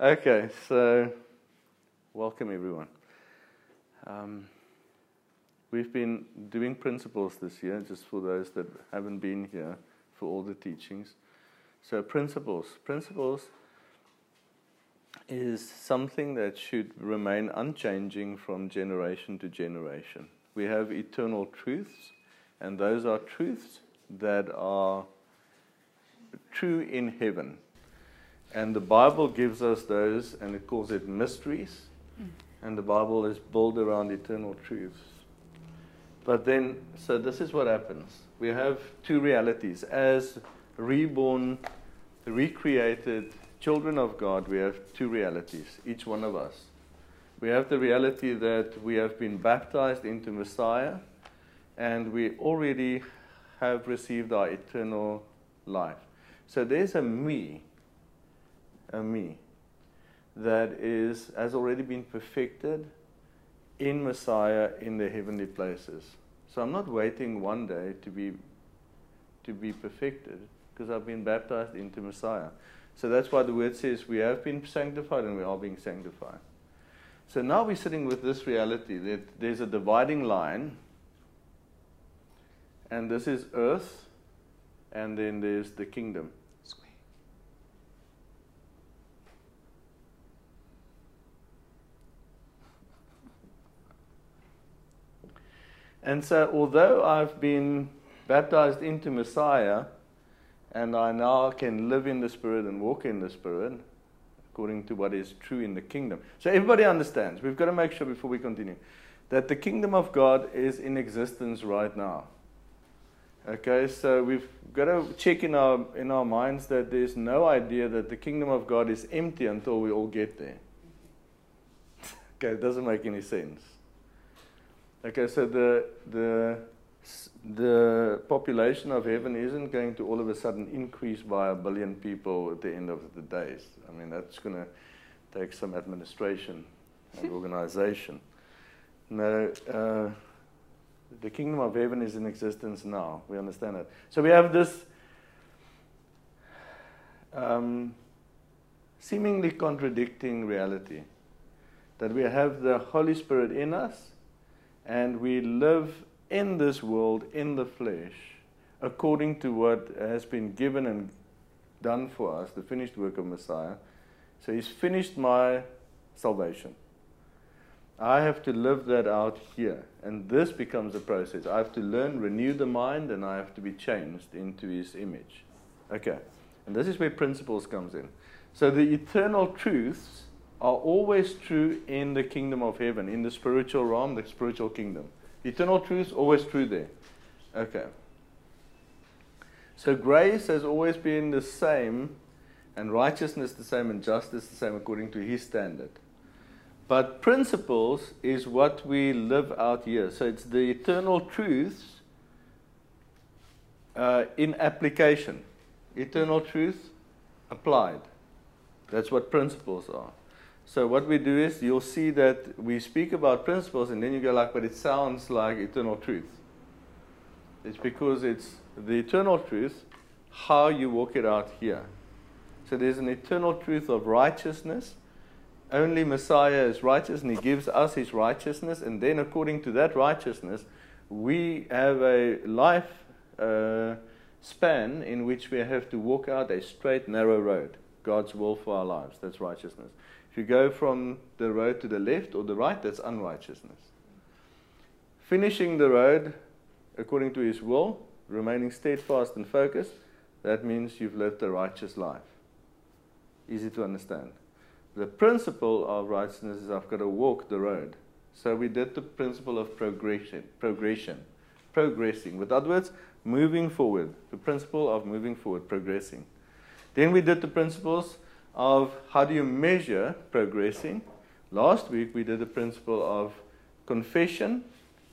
Okay, so welcome everyone. Um, we've been doing principles this year, just for those that haven't been here for all the teachings. So, principles. Principles is something that should remain unchanging from generation to generation. We have eternal truths, and those are truths that are true in heaven. And the Bible gives us those, and it calls it mysteries. Hmm. And the Bible is built around eternal truths. But then, so this is what happens. We have two realities. As reborn, recreated children of God, we have two realities, each one of us. We have the reality that we have been baptized into Messiah, and we already have received our eternal life. So there's a me me that is has already been perfected in Messiah in the heavenly places. So I'm not waiting one day to be to be perfected because I've been baptized into Messiah. So that's why the word says we have been sanctified and we are being sanctified. So now we're sitting with this reality that there's a dividing line, and this is earth, and then there's the kingdom. And so, although I've been baptized into Messiah, and I now can live in the Spirit and walk in the Spirit, according to what is true in the kingdom. So, everybody understands. We've got to make sure before we continue that the kingdom of God is in existence right now. Okay, so we've got to check in our, in our minds that there's no idea that the kingdom of God is empty until we all get there. okay, it doesn't make any sense. Okay, so the, the, the population of heaven isn't going to all of a sudden increase by a billion people at the end of the days. I mean, that's going to take some administration and organization. No, uh, the kingdom of heaven is in existence now. We understand that. So we have this um, seemingly contradicting reality that we have the Holy Spirit in us and we live in this world in the flesh according to what has been given and done for us, the finished work of Messiah. So he's finished my salvation. I have to live that out here. And this becomes a process. I have to learn, renew the mind, and I have to be changed into his image. Okay. And this is where principles comes in. So the eternal truths are always true in the kingdom of heaven, in the spiritual realm, the spiritual kingdom. Eternal truth is always true there. Okay. So grace has always been the same, and righteousness the same, and justice the same according to his standard. But principles is what we live out here. So it's the eternal truths uh, in application. Eternal truth applied. That's what principles are. So what we do is you'll see that we speak about principles and then you go like, but it sounds like eternal truth. It's because it's the eternal truth, how you walk it out here. So there's an eternal truth of righteousness. Only Messiah is righteous and he gives us his righteousness. And then according to that righteousness, we have a life uh, span in which we have to walk out a straight, narrow road. God's will for our lives. That's righteousness. If you go from the road to the left or the right, that's unrighteousness. Finishing the road according to His will, remaining steadfast and focused, that means you've lived a righteous life. Easy to understand. The principle of righteousness is I've got to walk the road. So we did the principle of progression, progression, progressing. With other words, moving forward. The principle of moving forward, progressing. Then we did the principles of how do you measure progressing. Last week we did the principle of confession,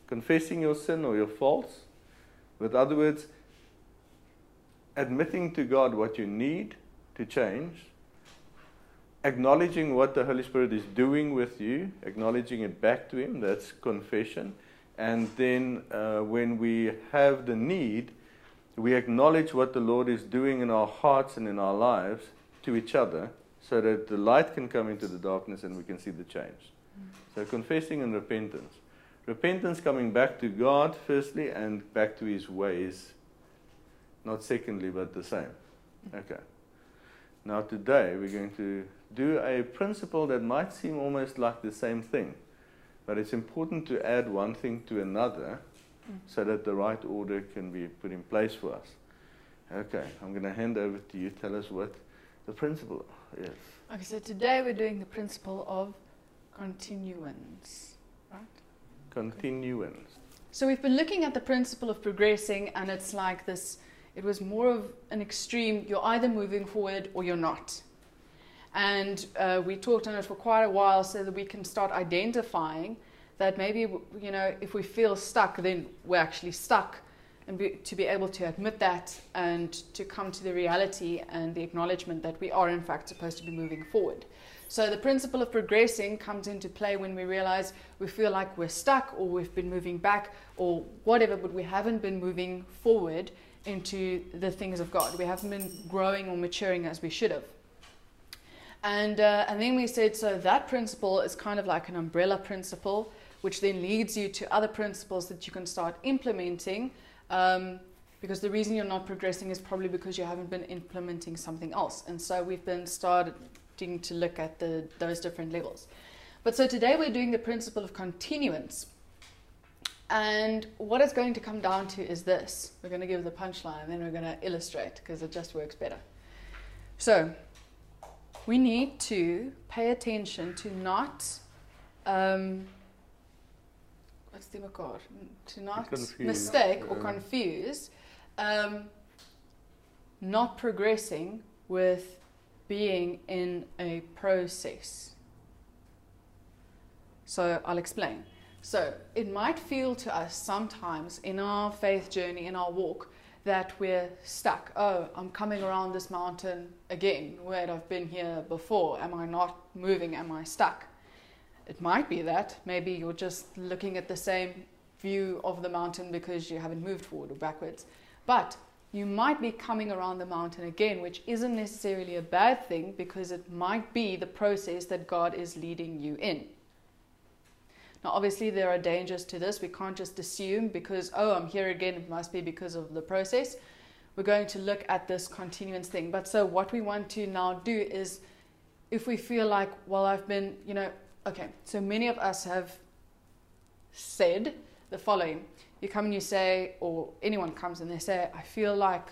confessing your sin or your faults. With other words, admitting to God what you need to change, acknowledging what the Holy Spirit is doing with you, acknowledging it back to Him, that's confession. And then uh, when we have the need, we acknowledge what the Lord is doing in our hearts and in our lives to each other, so that the light can come into the darkness and we can see the change. So confessing and repentance. Repentance coming back to God firstly and back to his ways. Not secondly, but the same. Okay. Now today we're going to do a principle that might seem almost like the same thing. But it's important to add one thing to another Mm. so that the right order can be put in place for us. Okay, I'm going to hand over to you. Tell us what the principle yes. Okay, so today we're doing the principle of continuance, right? Continuance. So we've been looking at the principle of progressing, and it's like this it was more of an extreme you're either moving forward or you're not. And uh, we talked on it for quite a while so that we can start identifying that maybe, you know, if we feel stuck, then we're actually stuck. And be, to be able to admit that and to come to the reality and the acknowledgement that we are, in fact, supposed to be moving forward. So the principle of progressing comes into play when we realize we feel like we're stuck or we've been moving back or whatever, but we haven't been moving forward into the things of God. We haven't been growing or maturing as we should have. And, uh, and then we said, so that principle is kind of like an umbrella principle, which then leads you to other principles that you can start implementing. Um, because the reason you're not progressing is probably because you haven't been implementing something else. And so we've been starting to look at the, those different levels. But so today we're doing the principle of continuance. And what it's going to come down to is this. We're going to give the punchline then we're going to illustrate because it just works better. So, we need to pay attention to not, um, word? To not Confuse, mistake or confuse um, not progressing with being in a process. So I'll explain. So it might feel to us sometimes in our faith journey, in our walk, that we're stuck. Oh, I'm coming around this mountain again. Where I've been here before. Am I not moving? Am I stuck? It might be that. Maybe you're just looking at the same view of the mountain because you haven't moved forward or backwards. But you might be coming around the mountain again, which isn't necessarily a bad thing because it might be the process that God is leading you in. Now, obviously, there are dangers to this. We can't just assume because, oh, I'm here again, it must be because of the process. We're going to look at this continuance thing. But so, what we want to now do is if we feel like, well, I've been, you know, okay, so many of us have said the following you come and you say, or anyone comes and they say, I feel like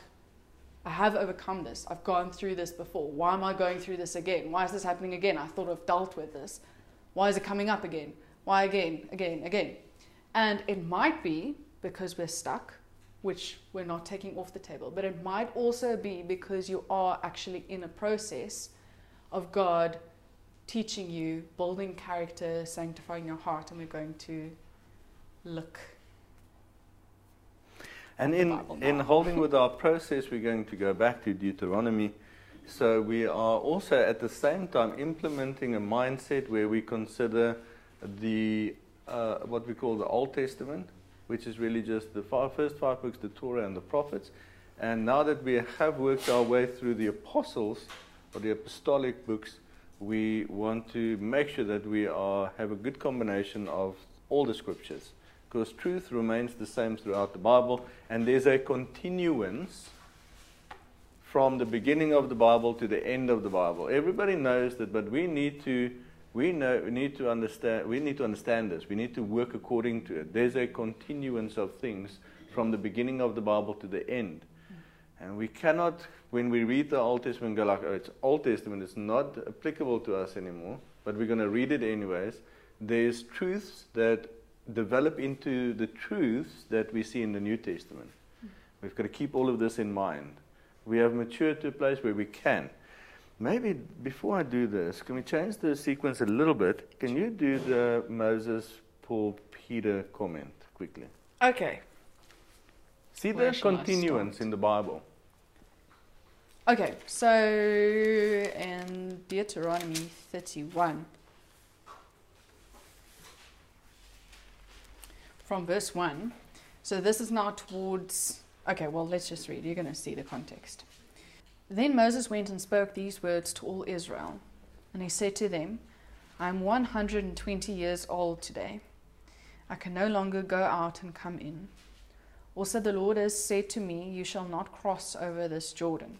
I have overcome this. I've gone through this before. Why am I going through this again? Why is this happening again? I thought I've dealt with this. Why is it coming up again? Why again, again, again? And it might be because we're stuck, which we're not taking off the table, but it might also be because you are actually in a process of God teaching you, building character, sanctifying your heart, and we're going to look And in, in holding with our process, we're going to go back to Deuteronomy. So we are also at the same time implementing a mindset where we consider the uh, what we call the Old Testament, which is really just the five, first five books, the Torah and the prophets. And now that we have worked our way through the apostles or the apostolic books, we want to make sure that we are have a good combination of all the scriptures because truth remains the same throughout the Bible, and there's a continuance from the beginning of the Bible to the end of the Bible. Everybody knows that, but we need to we know we need to understand we need to understand this. We need to work according to it. There's a continuance of things from the beginning of the Bible to the end. And we cannot, when we read the Old Testament, go like, oh, it's Old Testament, it's not applicable to us anymore, but we're going to read it anyways. There's truths that develop into the truths that we see in the New Testament. We've got to keep all of this in mind. We have matured to a place where we can. Maybe before I do this, can we change the sequence a little bit? Can you do the Moses, Paul, Peter comment quickly? Okay. See Where the continuance in the Bible. Okay, so in Deuteronomy 31, from verse 1, so this is now towards, okay, well, let's just read. You're going to see the context. Then Moses went and spoke these words to all Israel. And he said to them, I am 120 years old today. I can no longer go out and come in. Also, the Lord has said to me, You shall not cross over this Jordan.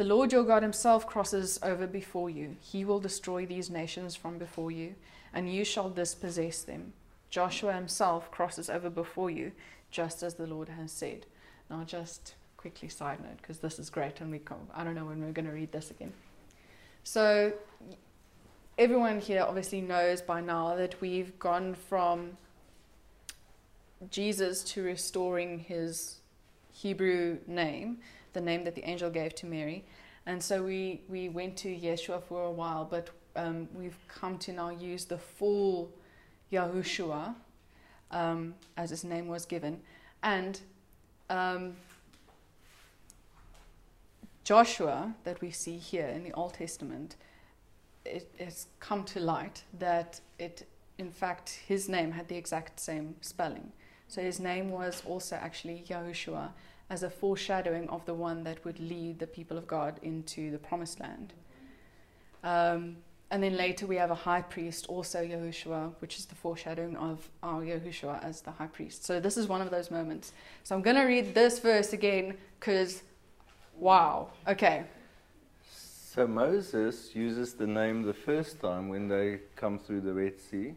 The Lord your God himself crosses over before you. He will destroy these nations from before you, and you shall dispossess them. Joshua himself crosses over before you, just as the Lord has said. Now, just quickly side note, because this is great, and we I don't know when we're going to read this again. So, everyone here obviously knows by now that we've gone from Jesus to restoring his Hebrew name, the name that the angel gave to Mary. And so we, we went to Yeshua for a while, but um, we've come to now use the full Yahushua, um, as his name was given. And um, Joshua, that we see here in the Old Testament, it has come to light that it, in fact, his name had the exact same spelling. So his name was also actually Yahushua, as a foreshadowing of the one that would lead the people of God into the promised land. Um, and then later we have a high priest, also Yahushua, which is the foreshadowing of our Yahushua as the high priest. So this is one of those moments. So I'm going to read this verse again because, wow. Okay. So Moses uses the name the first time when they come through the Red Sea.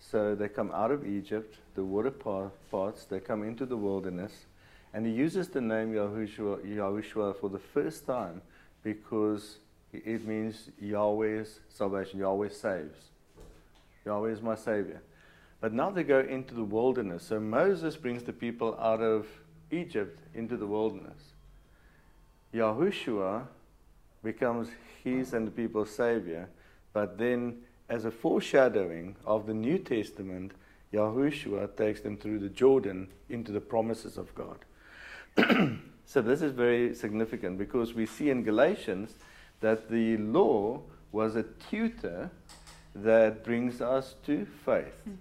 So they come out of Egypt, the water parts, they come into the wilderness, and he uses the name Yahushua, Yahushua for the first time because it means Yahweh's salvation. Yahweh saves. Yahweh is my Savior. But now they go into the wilderness. So Moses brings the people out of Egypt into the wilderness. Yahushua becomes his and the people's Savior. But then, as a foreshadowing of the New Testament, Yahushua takes them through the Jordan into the promises of God. so this is very significant because we see in Galatians that the law was a tutor that brings us to faith. Mm.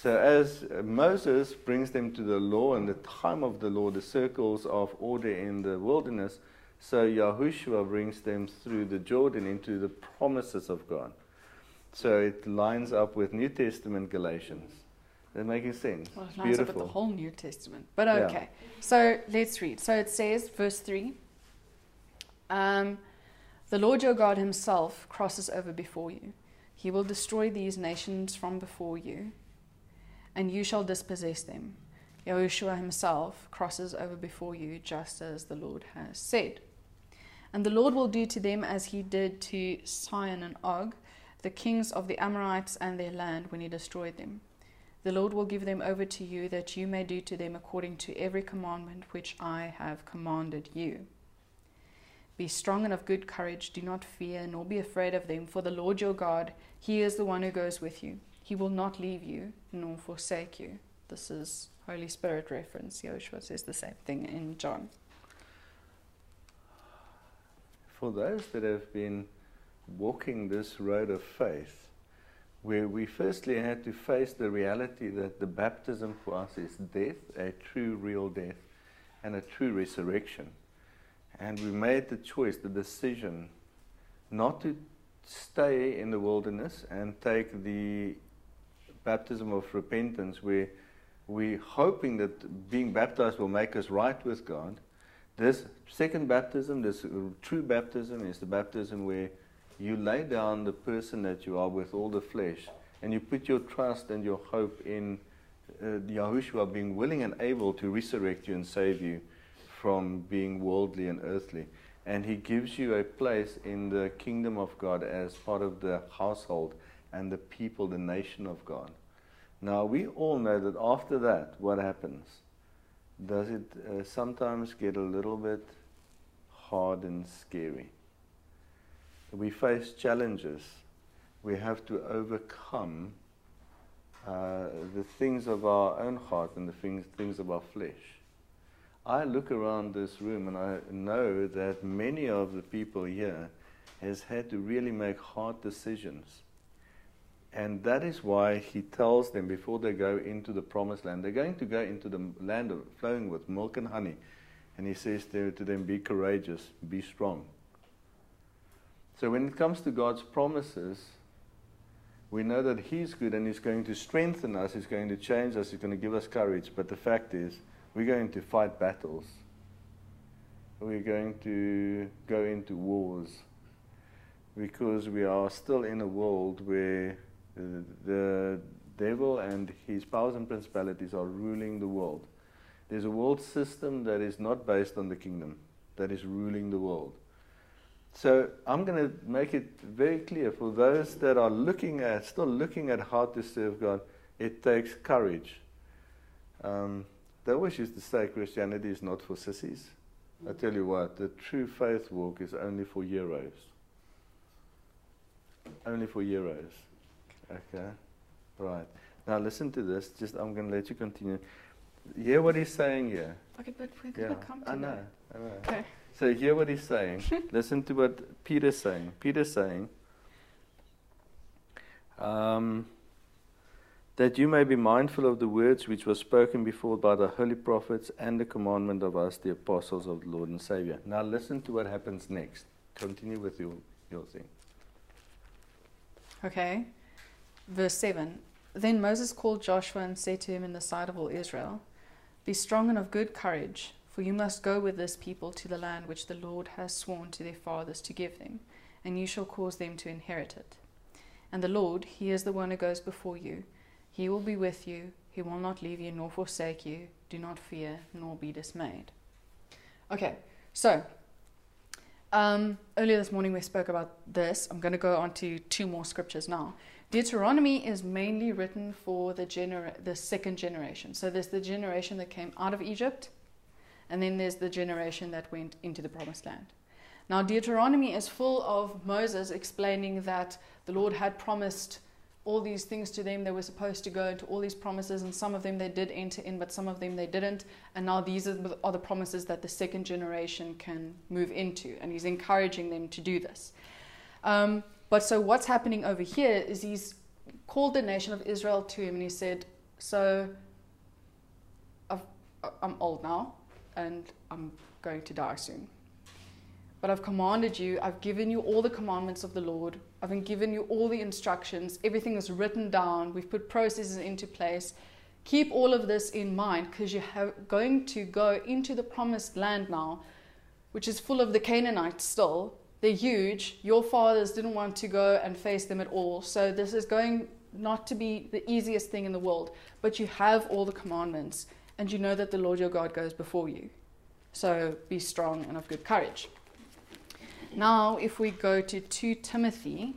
So, as Moses brings them to the law and the time of the law, the circles of order in the wilderness, so Yahushua brings them through the Jordan into the promises of God. So it lines up with New Testament Galatians. They're making sense. Well, it lines Beautiful. up with the whole New Testament. But okay. Yeah. So let's read. So it says, verse 3. Um, the Lord your God himself crosses over before you. He will destroy these nations from before you, and you shall dispossess them. Yahushua himself crosses over before you, just as the Lord has said. And the Lord will do to them as he did to Sihon and Og, the kings of the Amorites and their land, when he destroyed them. The Lord will give them over to you, that you may do to them according to every commandment which I have commanded you. Be strong and of good courage. Do not fear, nor be afraid of them, for the Lord your God, He is the one who goes with you. He will not leave you, nor forsake you. This is Holy Spirit reference. Joshua says the same thing in John. For those that have been walking this road of faith, where we firstly had to face the reality that the baptism for us is death, a true, real death, and a true resurrection and we made the choice, the decision, not to stay in the wilderness and take the baptism of repentance where we're hoping that being baptized will make us right with God. This second baptism, this true baptism, is the baptism where you lay down the person that you are with all the flesh and you put your trust and your hope in uh, Yahushua being willing and able to resurrect you and save you from being worldly and earthly. And He gives you a place in the kingdom of God as part of the household and the people, the nation of God. Now, we all know that after that, what happens? Does it uh, sometimes get a little bit hard and scary? We face challenges. We have to overcome uh, the things of our own heart and the things, things of our flesh. I look around this room and I know that many of the people here has had to really make hard decisions. And that is why he tells them before they go into the promised land, they're going to go into the land of flowing with milk and honey. And he says to, to them, Be courageous, be strong. So when it comes to God's promises, we know that He's good and He's going to strengthen us, He's going to change us, He's going to give us courage. But the fact is, we're going to fight battles. We're going to go into wars because we are still in a world where uh, the devil and his powers and principalities are ruling the world. There's a world system that is not based on the kingdom, that is ruling the world. So I'm going to make it very clear for those that are looking at, still looking at how to serve God, it takes courage. Um, they always used to say Christianity is not for sissies. I tell you what, the true faith walk is only for heroes. Only for heroes. Okay? Right. Now listen to this. Just I'm going to let you continue. Hear what he's saying here. Okay, but we're going to yeah, come to I know. that. I know. Okay. So hear what he's saying. listen to what Peter's saying. Peter's saying um, that you may be mindful of the words which were spoken before by the holy prophets and the commandment of us, the apostles of the Lord and Savior. Now listen to what happens next. Continue with your, your thing. Okay. Verse 7 Then Moses called Joshua and said to him in the sight of all Israel, Be strong and of good courage, for you must go with this people to the land which the Lord has sworn to their fathers to give them, and you shall cause them to inherit it. And the Lord, He is the one who goes before you. He will be with you. He will not leave you nor forsake you. Do not fear nor be dismayed. Okay, so um, earlier this morning we spoke about this. I'm going to go on to two more scriptures now. Deuteronomy is mainly written for the, the second generation. So there's the generation that came out of Egypt, and then there's the generation that went into the promised land. Now, Deuteronomy is full of Moses explaining that the Lord had promised all these things to them. They were supposed to go into all these promises, and some of them they did enter in, but some of them they didn't. And now these are the promises that the second generation can move into, and he's encouraging them to do this. Um, but so what's happening over here is he's called the nation of Israel to him, and he said, "So I've, I'm old now, and I'm going to die soon." But I've commanded you, I've given you all the commandments of the Lord, I've given you all the instructions, everything is written down, we've put processes into place. Keep all of this in mind because you're going to go into the promised land now, which is full of the Canaanites still. They're huge. Your fathers didn't want to go and face them at all. So this is going not to be the easiest thing in the world, but you have all the commandments and you know that the Lord your God goes before you. So be strong and of good courage. Now, if we go to 2 Timothy.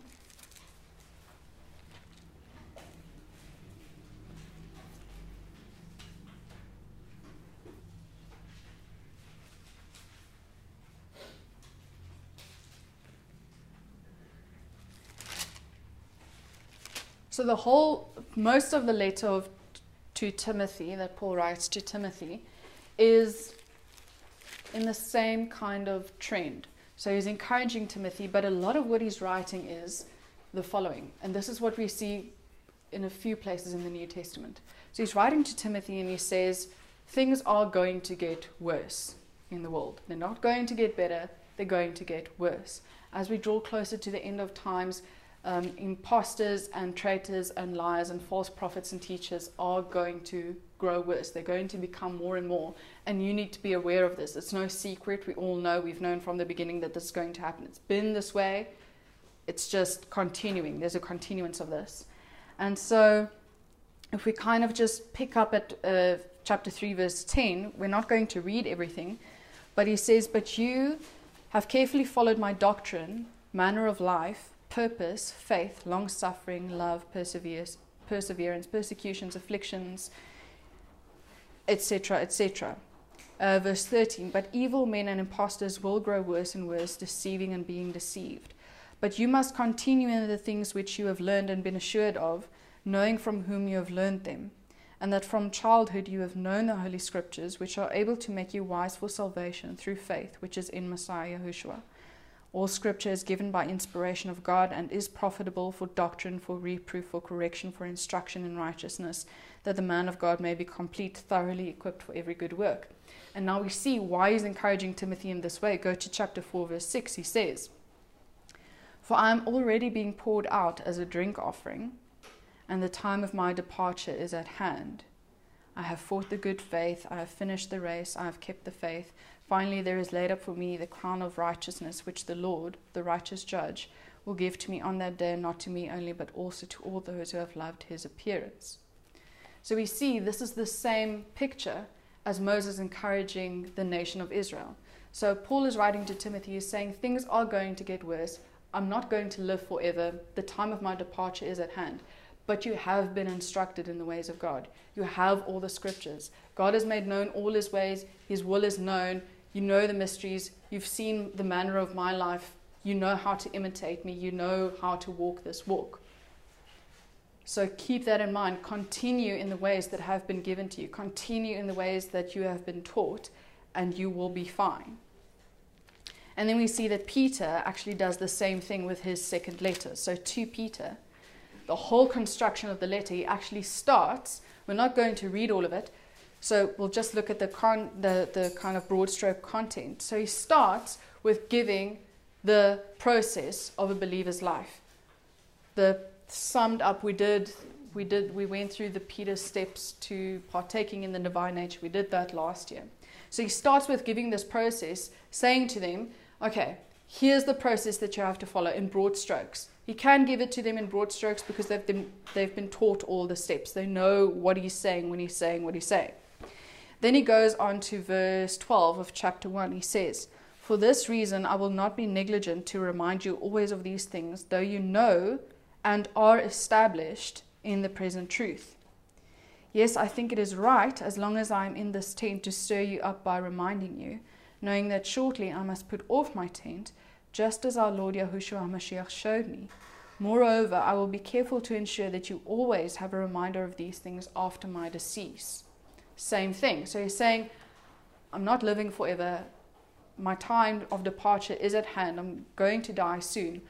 So the whole, most of the letter of to Timothy that Paul writes to Timothy is in the same kind of trend. So he's encouraging Timothy, but a lot of what he's writing is the following. And this is what we see in a few places in the New Testament. So he's writing to Timothy and he says, Things are going to get worse in the world. They're not going to get better, they're going to get worse. As we draw closer to the end of times, um, imposters and traitors and liars and false prophets and teachers are going to grow worse. They're going to become more and more. And you need to be aware of this. It's no secret. We all know, we've known from the beginning that this is going to happen. It's been this way. It's just continuing. There's a continuance of this. And so, if we kind of just pick up at uh, chapter 3, verse 10, we're not going to read everything, but he says, But you have carefully followed my doctrine, manner of life, purpose, faith, long suffering, love, perseverance, perseverance, persecutions, afflictions, etc., etc. Uh, verse 13 But evil men and impostors will grow worse and worse, deceiving and being deceived. But you must continue in the things which you have learned and been assured of, knowing from whom you have learned them, and that from childhood you have known the Holy Scriptures, which are able to make you wise for salvation through faith, which is in Messiah Yahushua. All scripture is given by inspiration of God and is profitable for doctrine, for reproof, for correction, for instruction in righteousness, that the man of God may be complete, thoroughly equipped for every good work. And now we see why he's encouraging Timothy in this way. Go to chapter 4, verse 6. He says, For I am already being poured out as a drink offering, and the time of my departure is at hand. I have fought the good faith, I have finished the race, I have kept the faith. Finally, there is laid up for me the crown of righteousness, which the Lord, the righteous judge, will give to me on that day, not to me only, but also to all those who have loved his appearance. So we see this is the same picture as Moses encouraging the nation of Israel. So Paul is writing to Timothy, he's saying, Things are going to get worse. I'm not going to live forever. The time of my departure is at hand. But you have been instructed in the ways of God. You have all the scriptures. God has made known all his ways, his will is known. You know the mysteries. You've seen the manner of my life. You know how to imitate me. You know how to walk this walk. So keep that in mind. Continue in the ways that have been given to you. Continue in the ways that you have been taught, and you will be fine. And then we see that Peter actually does the same thing with his second letter. So, to Peter, the whole construction of the letter, he actually starts. We're not going to read all of it, so we'll just look at the, con- the, the kind of broad stroke content. So he starts with giving the process of a believer's life. The summed up, we did, we did, we went through the Peter steps to partaking in the divine nature. We did that last year. So he starts with giving this process, saying to them, okay, here's the process that you have to follow in broad strokes. He can give it to them in broad strokes because they've been, they've been taught all the steps. They know what he's saying when he's saying what he's saying. Then he goes on to verse 12 of chapter 1. He says, For this reason I will not be negligent to remind you always of these things, though you know and are established in the present truth. Yes, I think it is right, as long as I am in this tent, to stir you up by reminding you, knowing that shortly I must put off my tent, just as our Lord Yahushua HaMashiach showed me. Moreover, I will be careful to ensure that you always have a reminder of these things after my decease same thing. So he's saying, I'm not living forever. My time of departure is at hand. I'm going to die soon.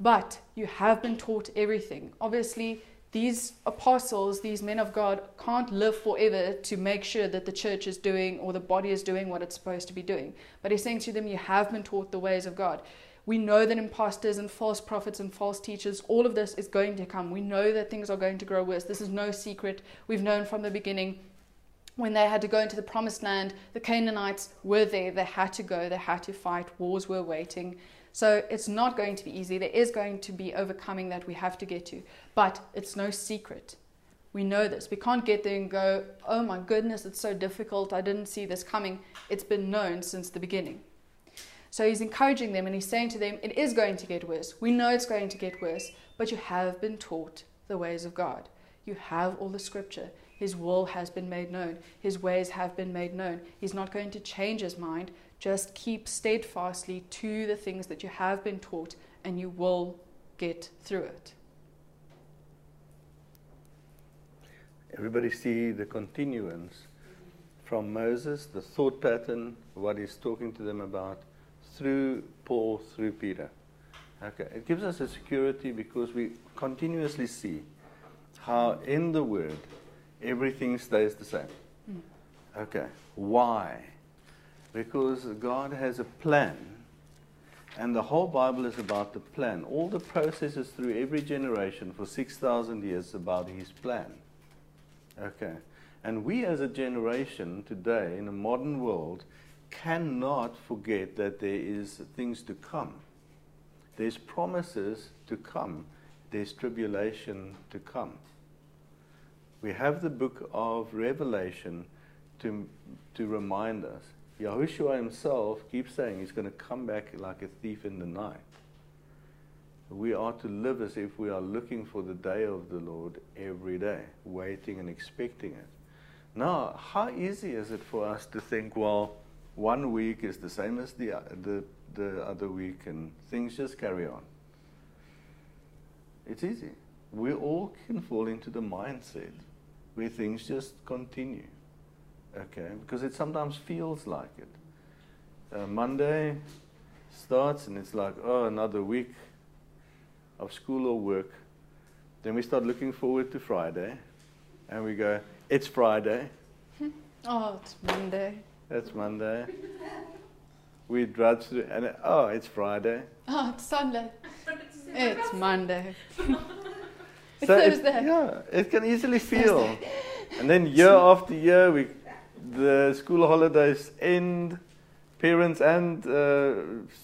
But you have been taught everything. Obviously, these apostles, these men of God, can't live forever to make sure that the church is doing or the body is doing what it's supposed to be doing. But he's saying to them, You have been taught the ways of God. We know that imposters and false prophets and false teachers, all of this is going to come. We know that things are going to grow worse. This is no secret. We've known from the beginning when they had to go into the promised land, the Canaanites were there. They had to go, they had to fight. Wars were waiting. So it's not going to be easy. There is going to be overcoming that we have to get to. But it's no secret. We know this. We can't get there and go, oh my goodness, it's so difficult. I didn't see this coming. It's been known since the beginning. So he's encouraging them and he's saying to them, It is going to get worse. We know it's going to get worse, but you have been taught the ways of God. You have all the scripture. His will has been made known. His ways have been made known. He's not going to change his mind. Just keep steadfastly to the things that you have been taught, and you will get through it. Everybody see the continuance from Moses, the thought pattern, what he's talking to them about, through Paul, through Peter. Okay, it gives us a security because we continuously see how in the Word everything stays the same. Mm. Okay, why? Because God has a plan, and the whole Bible is about the plan. All the processes through every generation for 6,000 years about His plan. Okay, and we as a generation today in a modern world cannot forget that there is things to come. There's promises to come. There's tribulation to come. We have the book of Revelation to, to remind us. Yahushua himself keeps saying he's going to come back like a thief in the night. We are to live as if we are looking for the day of the Lord every day, waiting and expecting it. Now, how easy is it for us to think, well, one week is the same as the, the, the other week, and things just carry on. It's easy. We all can fall into the mindset where things just continue. Okay? Because it sometimes feels like it. Uh, Monday, starts and it's like, oh, another week of school or work. Then we start looking forward to Friday and we go, it's Friday. Oh, it's Monday. That's Monday. We drudge through and oh, it's Friday. Oh, it's Sunday. It's Monday. It's So it- yeah, it can easily feel. And then year after year, we, the school holidays end. Parents and uh,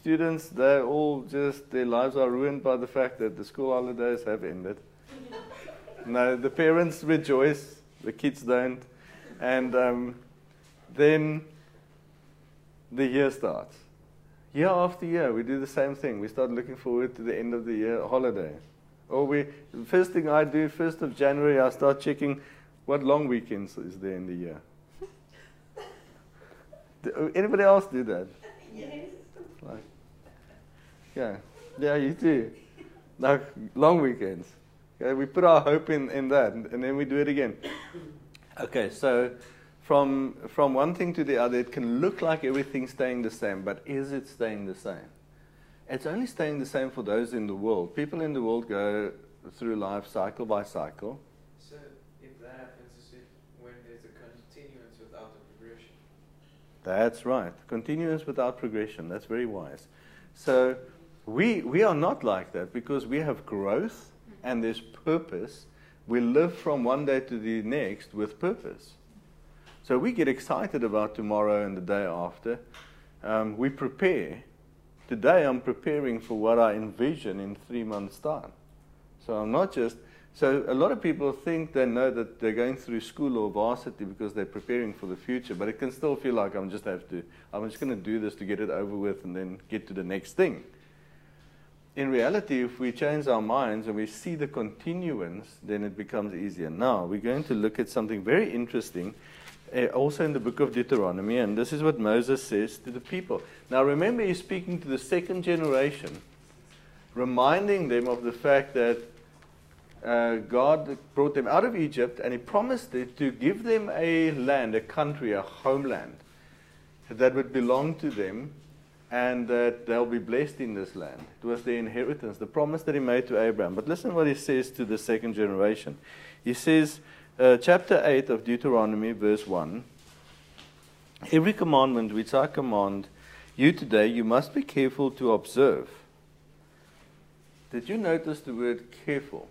students, they all just, their lives are ruined by the fact that the school holidays have ended. no, the parents rejoice, the kids don't. And um, then the year starts. Year after year, we do the same thing. We start looking forward to the end of the year holiday. Or we, the first thing I do, first of January, I start checking what long weekends is there in the year. Do anybody else do that? Yes. Like, yeah, yeah, you do. Like long weekends. Okay, we put our hope in, in that, and, and then we do it again. Okay, so from from one thing to the other, it can look like everything's staying the same, but is it staying the same? It's only staying the same for those in the world. People in the world go through life cycle by cycle. So if that happens, is it when there's a continuance without a progression? That's right. Continuance without progression. That's very wise. So we we are not like that because we have growth and there's purpose. We live from one day to the next with purpose. So we get excited about tomorrow and the day after. Um, we prepare. Today I'm preparing for what I envision in three months' time. So I'm not just. So a lot of people think they know that they're going through school or varsity because they're preparing for the future, but it can still feel like I'm just have to. I'm just going to do this to get it over with and then get to the next thing. In reality, if we change our minds and we see the continuance, then it becomes easier. Now we're going to look at something very interesting also in the book of Deuteronomy, and this is what Moses says to the people. Now, remember, he's speaking to the second generation, reminding them of the fact that uh, God brought them out of Egypt and he promised to give them a land, a country, a homeland that would belong to them and that they'll be blessed in this land. It was their inheritance, the promise that he made to Abraham. But listen what he says to the second generation. He says, uh, chapter 8 of Deuteronomy, verse 1 Every commandment which I command you today, you must be careful to observe. Did you notice the word careful?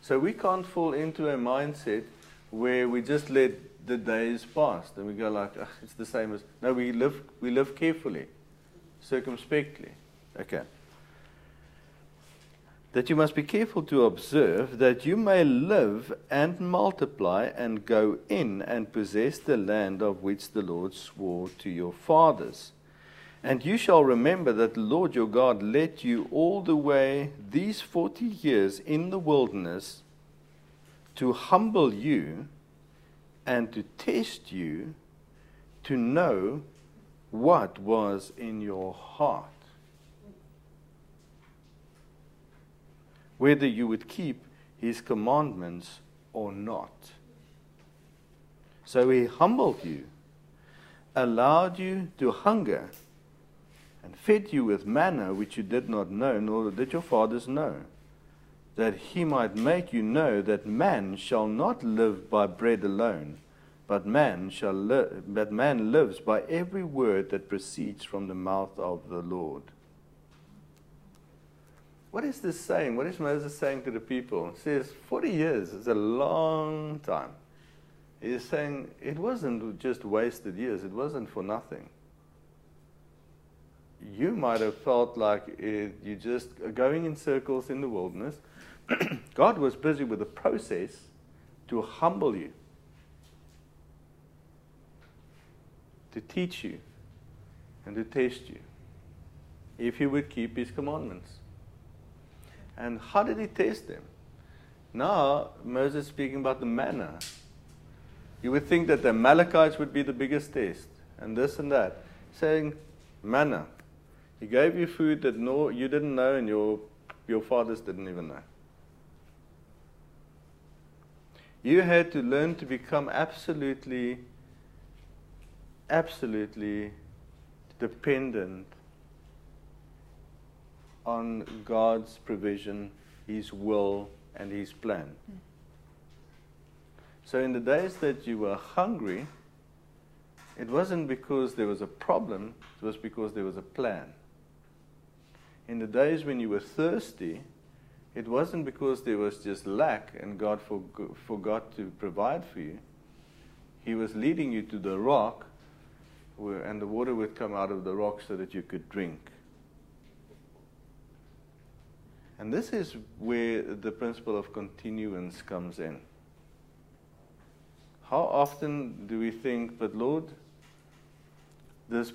So we can't fall into a mindset where we just let the days pass and we go like, "Ugh, it's the same as. No, we live, we live carefully, circumspectly. Okay that you must be careful to observe, that you may live and multiply and go in and possess the land of which the Lord swore to your fathers. And you shall remember that the Lord your God led you all the way these forty years in the wilderness to humble you and to test you to know what was in your heart. Whether you would keep his commandments or not. So he humbled you, allowed you to hunger, and fed you with manna which you did not know, nor did your fathers know, that he might make you know that man shall not live by bread alone, but man shall li- but man lives by every word that proceeds from the mouth of the Lord. What is this saying? What is Moses saying to the people? He says, 40 years is a long time. He's saying it wasn't just wasted years, it wasn't for nothing. You might have felt like it, you just going in circles in the wilderness. God was busy with a process to humble you, to teach you, and to test you, if you would keep His commandments. And how did he test them? Now, Moses is speaking about the manna. You would think that the Amalekites would be the biggest test, and this and that. Saying, manna. He gave you food that no, you didn't know, and your, your fathers didn't even know. You had to learn to become absolutely, absolutely dependent on God's provision, His will, and His plan. So, in the days that you were hungry, it wasn't because there was a problem, it was because there was a plan. In the days when you were thirsty, it wasn't because there was just lack and God forgo- forgot to provide for you. He was leading you to the rock, where, and the water would come out of the rock so that you could drink. And this is where the principle of continuance comes in. How often do we think, but Lord, this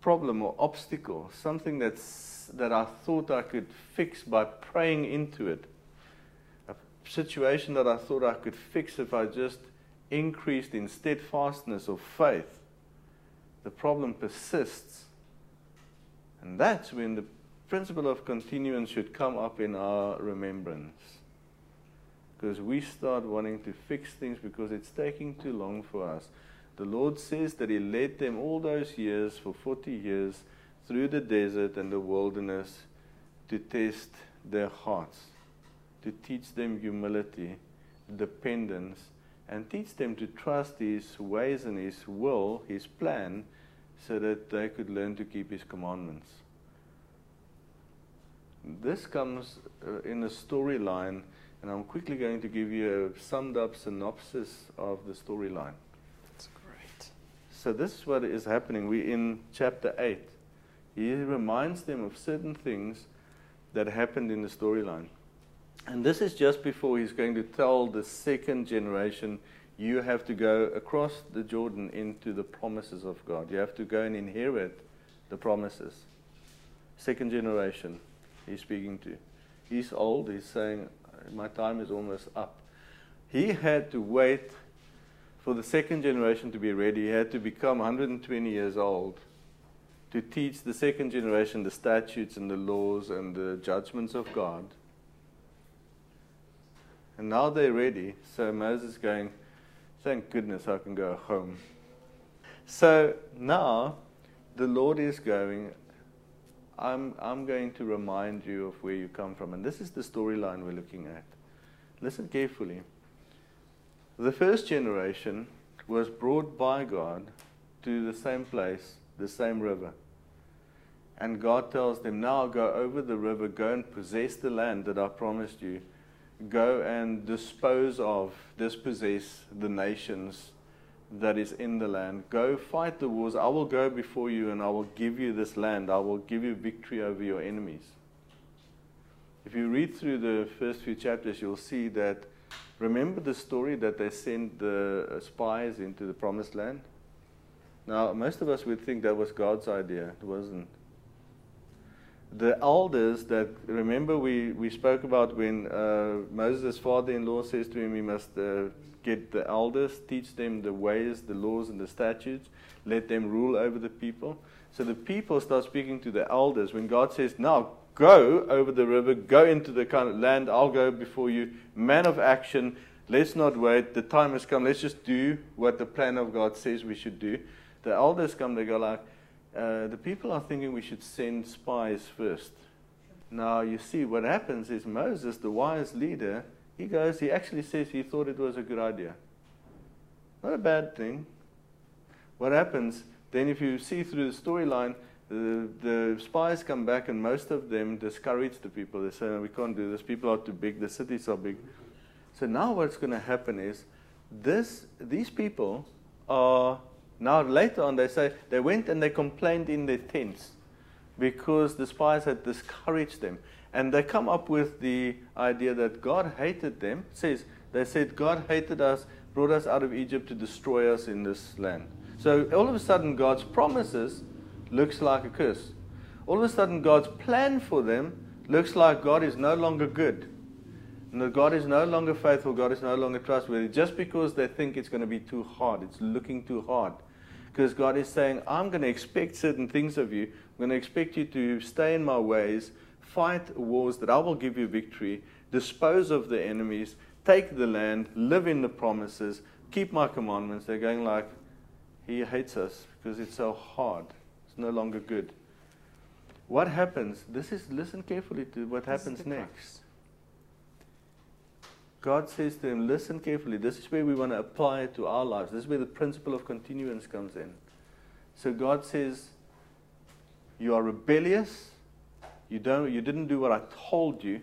problem or obstacle, something that's, that I thought I could fix by praying into it, a situation that I thought I could fix if I just increased in steadfastness of faith, the problem persists. And that's when the principle of continuance should come up in our remembrance. Because we start wanting to fix things because it's taking too long for us. The Lord says that He led them all those years, for 40 years, through the desert and the wilderness to test their hearts, to teach them humility, dependence, and teach them to trust His ways and His will, His plan, so that they could learn to keep His commandments. This comes uh, in a storyline, and I'm quickly going to give you a summed up synopsis of the storyline. That's great. So, this is what is happening. We're in chapter 8. He reminds them of certain things that happened in the storyline. And this is just before he's going to tell the second generation, you have to go across the Jordan into the promises of God. You have to go and inherit the promises. Second generation, he's speaking to. He's old, he's saying, My time is almost up. He had to wait for the second generation to be ready. He had to become 120 years old to teach the second generation the statutes and the laws and the judgments of God. And now they're ready. So Moses is going, Thank goodness I can go home. So now the Lord is going, I'm, I'm going to remind you of where you come from. And this is the storyline we're looking at. Listen carefully. The first generation was brought by God to the same place, the same river. And God tells them, Now go over the river, go and possess the land that I promised you. Go and dispose of, dispossess the nations that is in the land. Go fight the wars. I will go before you and I will give you this land. I will give you victory over your enemies. If you read through the first few chapters, you'll see that. Remember the story that they sent the spies into the promised land? Now, most of us would think that was God's idea. It wasn't. The elders that, remember, we, we spoke about when uh, Moses' father in law says to him, he must uh, get the elders, teach them the ways, the laws, and the statutes, let them rule over the people. So the people start speaking to the elders. When God says, Now go over the river, go into the kind of land, I'll go before you, man of action, let's not wait, the time has come, let's just do what the plan of God says we should do. The elders come, they go like, uh, the people are thinking we should send spies first. Now, you see, what happens is Moses, the wise leader, he goes, he actually says he thought it was a good idea. Not a bad thing. What happens, then, if you see through the storyline, the, the spies come back and most of them discourage the people. They say, no, we can't do this. People are too big. The cities are big. So now what's going to happen is this, these people are now, later on, they say they went and they complained in their tents because the spies had discouraged them. And they come up with the idea that God hated them. Says they said God hated us, brought us out of Egypt to destroy us in this land. So all of a sudden, God's promises looks like a curse. All of a sudden, God's plan for them looks like God is no longer good. That God is no longer faithful, God is no longer trustworthy, just because they think it's going to be too hard. It's looking too hard because God is saying, I'm going to expect certain things of you. I'm going to expect you to stay in my ways, fight wars that I will give you victory, dispose of the enemies, take the land, live in the promises, keep my commandments. They're going like, He hates us because it's so hard. It's no longer good. what happens? This is listen carefully to what This happens next. God says to him, listen carefully. This is where we want to apply it to our lives. This is where the principle of continuance comes in. So God says, You are rebellious. You, don't, you didn't do what I told you.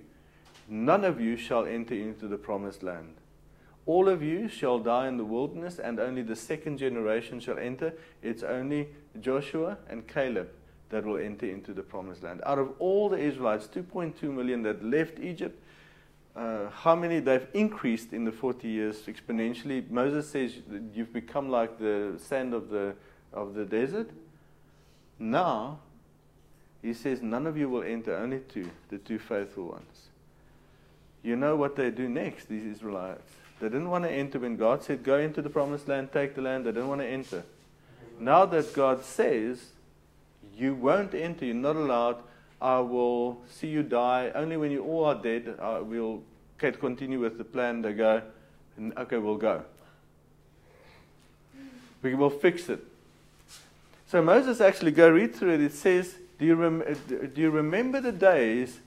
None of you shall enter into the promised land. All of you shall die in the wilderness, and only the second generation shall enter. It's only Joshua and Caleb that will enter into the promised land. Out of all the Israelites, 2.2 million that left Egypt, uh, how many they've increased in the 40 years exponentially. Moses says you've become like the sand of the, of the desert. Now, he says, none of you will enter, only two, the two faithful ones. You know what they do next, these Israelites? They didn't want to enter when God said, Go into the promised land, take the land. They didn't want to enter. Now that God says, You won't enter, you're not allowed, I will see you die. Only when you all are dead, uh, we'll continue with the plan. They go, Okay, we'll go. We will fix it. So Moses actually go read through it. It says, do you, uh, do you remember the days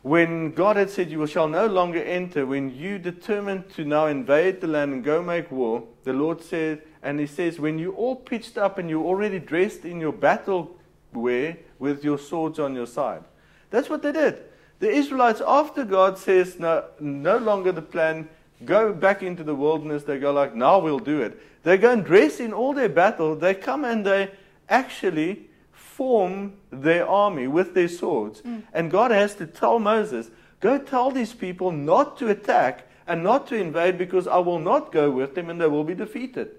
when God had said, You shall no longer enter, when you determined to now invade the land and go make war, the Lord said, and He says, When you all pitched up and you already dressed in your battle wear with your swords on your side. That's what they did. The Israelites, after God says, No, no longer the plan, go back into the wilderness, they go like, Now we'll do it. They go and dress in all their battle. They come and they actually form their army with their swords. Mm. And God has to tell Moses, Go tell these people not to attack and not to invade because I will not go with them and they will be defeated.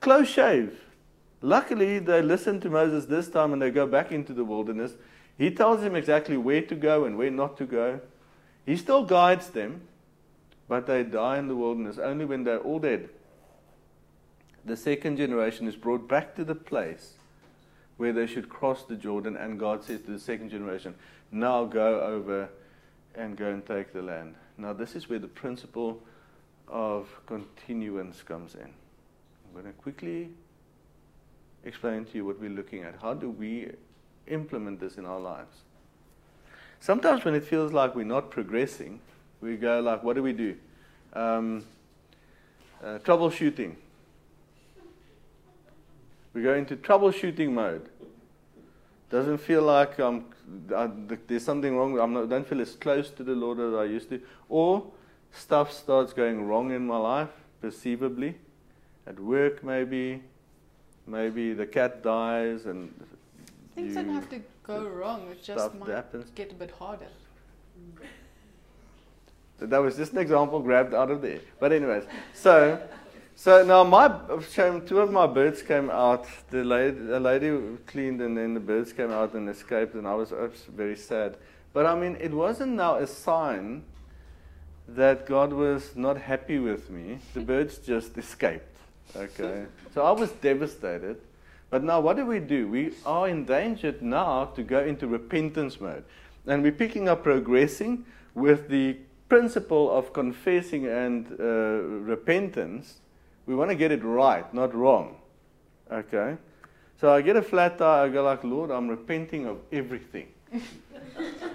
Close shave. Luckily, they listen to Moses this time and they go back into the wilderness. He tells them exactly where to go and where not to go. He still guides them, but they die in the wilderness only when they're all dead. The second generation is brought back to the place where they should cross the Jordan, and God says to the second generation, Now go over and go and take the land. Now, this is where the principle of continuance comes in. I'm going to quickly explain to you what we're looking at. How do we implement this in our lives? Sometimes when it feels like we're not progressing, we go like, what do we do? Um, uh, troubleshooting. We go into troubleshooting mode. Doesn't feel like I'm, I, there's something wrong. I'm not, don't feel as close to the Lord as I used to. Or stuff starts going wrong in my life, perceivably. At work, maybe. Maybe the cat dies and Things don't have to go wrong. It just might happens. get a bit harder. So that was just an example grabbed out of there. But anyways, so so now my two of my birds came out. The lady, a lady cleaned, and then the birds came out and escaped, and I was, I was very sad. But I mean, it wasn't now a sign that God was not happy with me. The birds just escaped. Okay, so I was devastated. But now, what do we do? We are endangered now to go into repentance mode. And we're picking up progressing with the principle of confessing and uh, repentance. We want to get it right, not wrong. Okay? So I get a flat tire, I go like, Lord, I'm repenting of everything.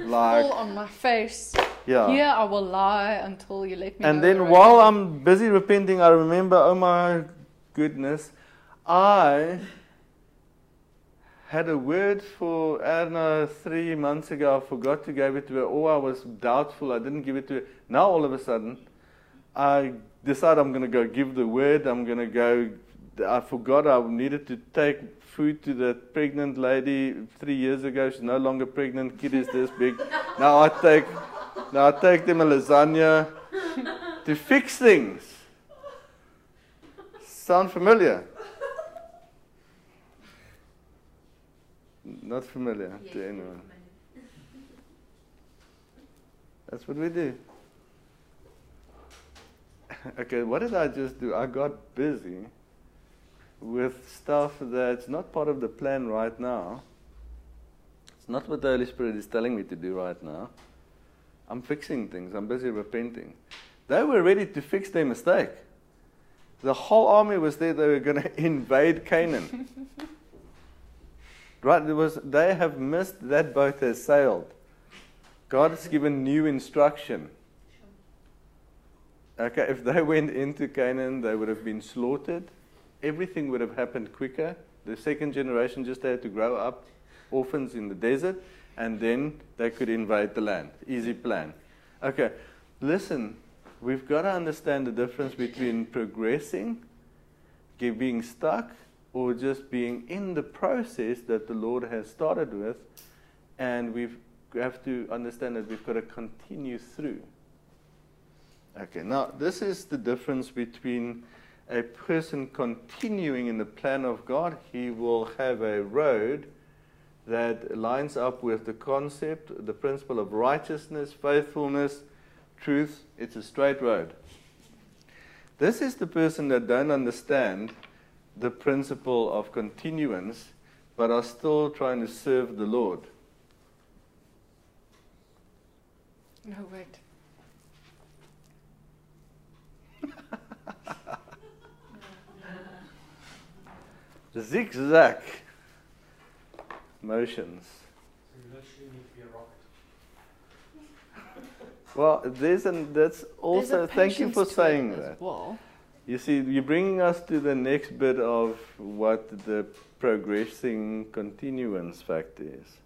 like, Fall on my face. yeah. Here I will lie until you let me And then already. while I'm busy repenting, I remember, oh my goodness, I had a word for, I don't know, three months ago. I forgot to give it to her, or I was doubtful. I didn't give it to her. Now all of a sudden, I decide I'm going to go give the word. I'm going to go. I forgot I needed to take food to that pregnant lady three years ago. She's no longer pregnant. Kid is this big. Now I take, now I take them a lasagna to fix things. Sound familiar? Not familiar to anyone. That's what we do. Okay, what did I just do? I got busy with stuff that's not part of the plan right now. It's not what the Holy Spirit is telling me to do right now. I'm fixing things, I'm busy repenting. They were ready to fix their mistake. The whole army was there. They were going to invade Canaan. right? There was, they have missed that boat has sailed. God has given new instruction. Okay, if they went into Canaan, they would have been slaughtered. Everything would have happened quicker. The second generation just had to grow up orphans in the desert, and then they could invade the land. Easy plan. Okay, listen, we've got to understand the difference between progressing, being stuck, or just being in the process that the Lord has started with, and we have to understand that we've got to continue through. Okay, now this is the difference between a person continuing in the plan of God. He will have a road that lines up with the concept, the principle of righteousness, faithfulness, truth. It's a straight road. This is the person that don't understand the principle of continuance, but are still trying to serve the Lord. No, wait. Zigzag motions. So you literally need to be a motions. Well, there's an, that's also, thank you for saying that. Well. You see, you're bringing us to the next bit of what the progressing continuance fact is.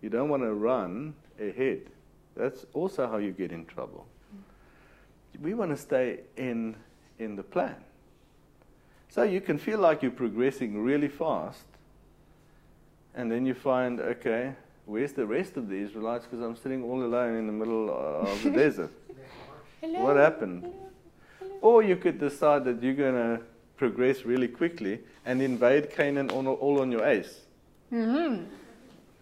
You don't want to run ahead. That's also how you get in trouble. We want to stay in, in the plan. So you can feel like you're progressing really fast, and then you find, okay, where's the rest of the Israelites? Because I'm sitting all alone in the middle of the desert. Hello. What happened? Or you could decide that you're going to progress really quickly and invade Canaan on, all on your ace. Mm-hmm.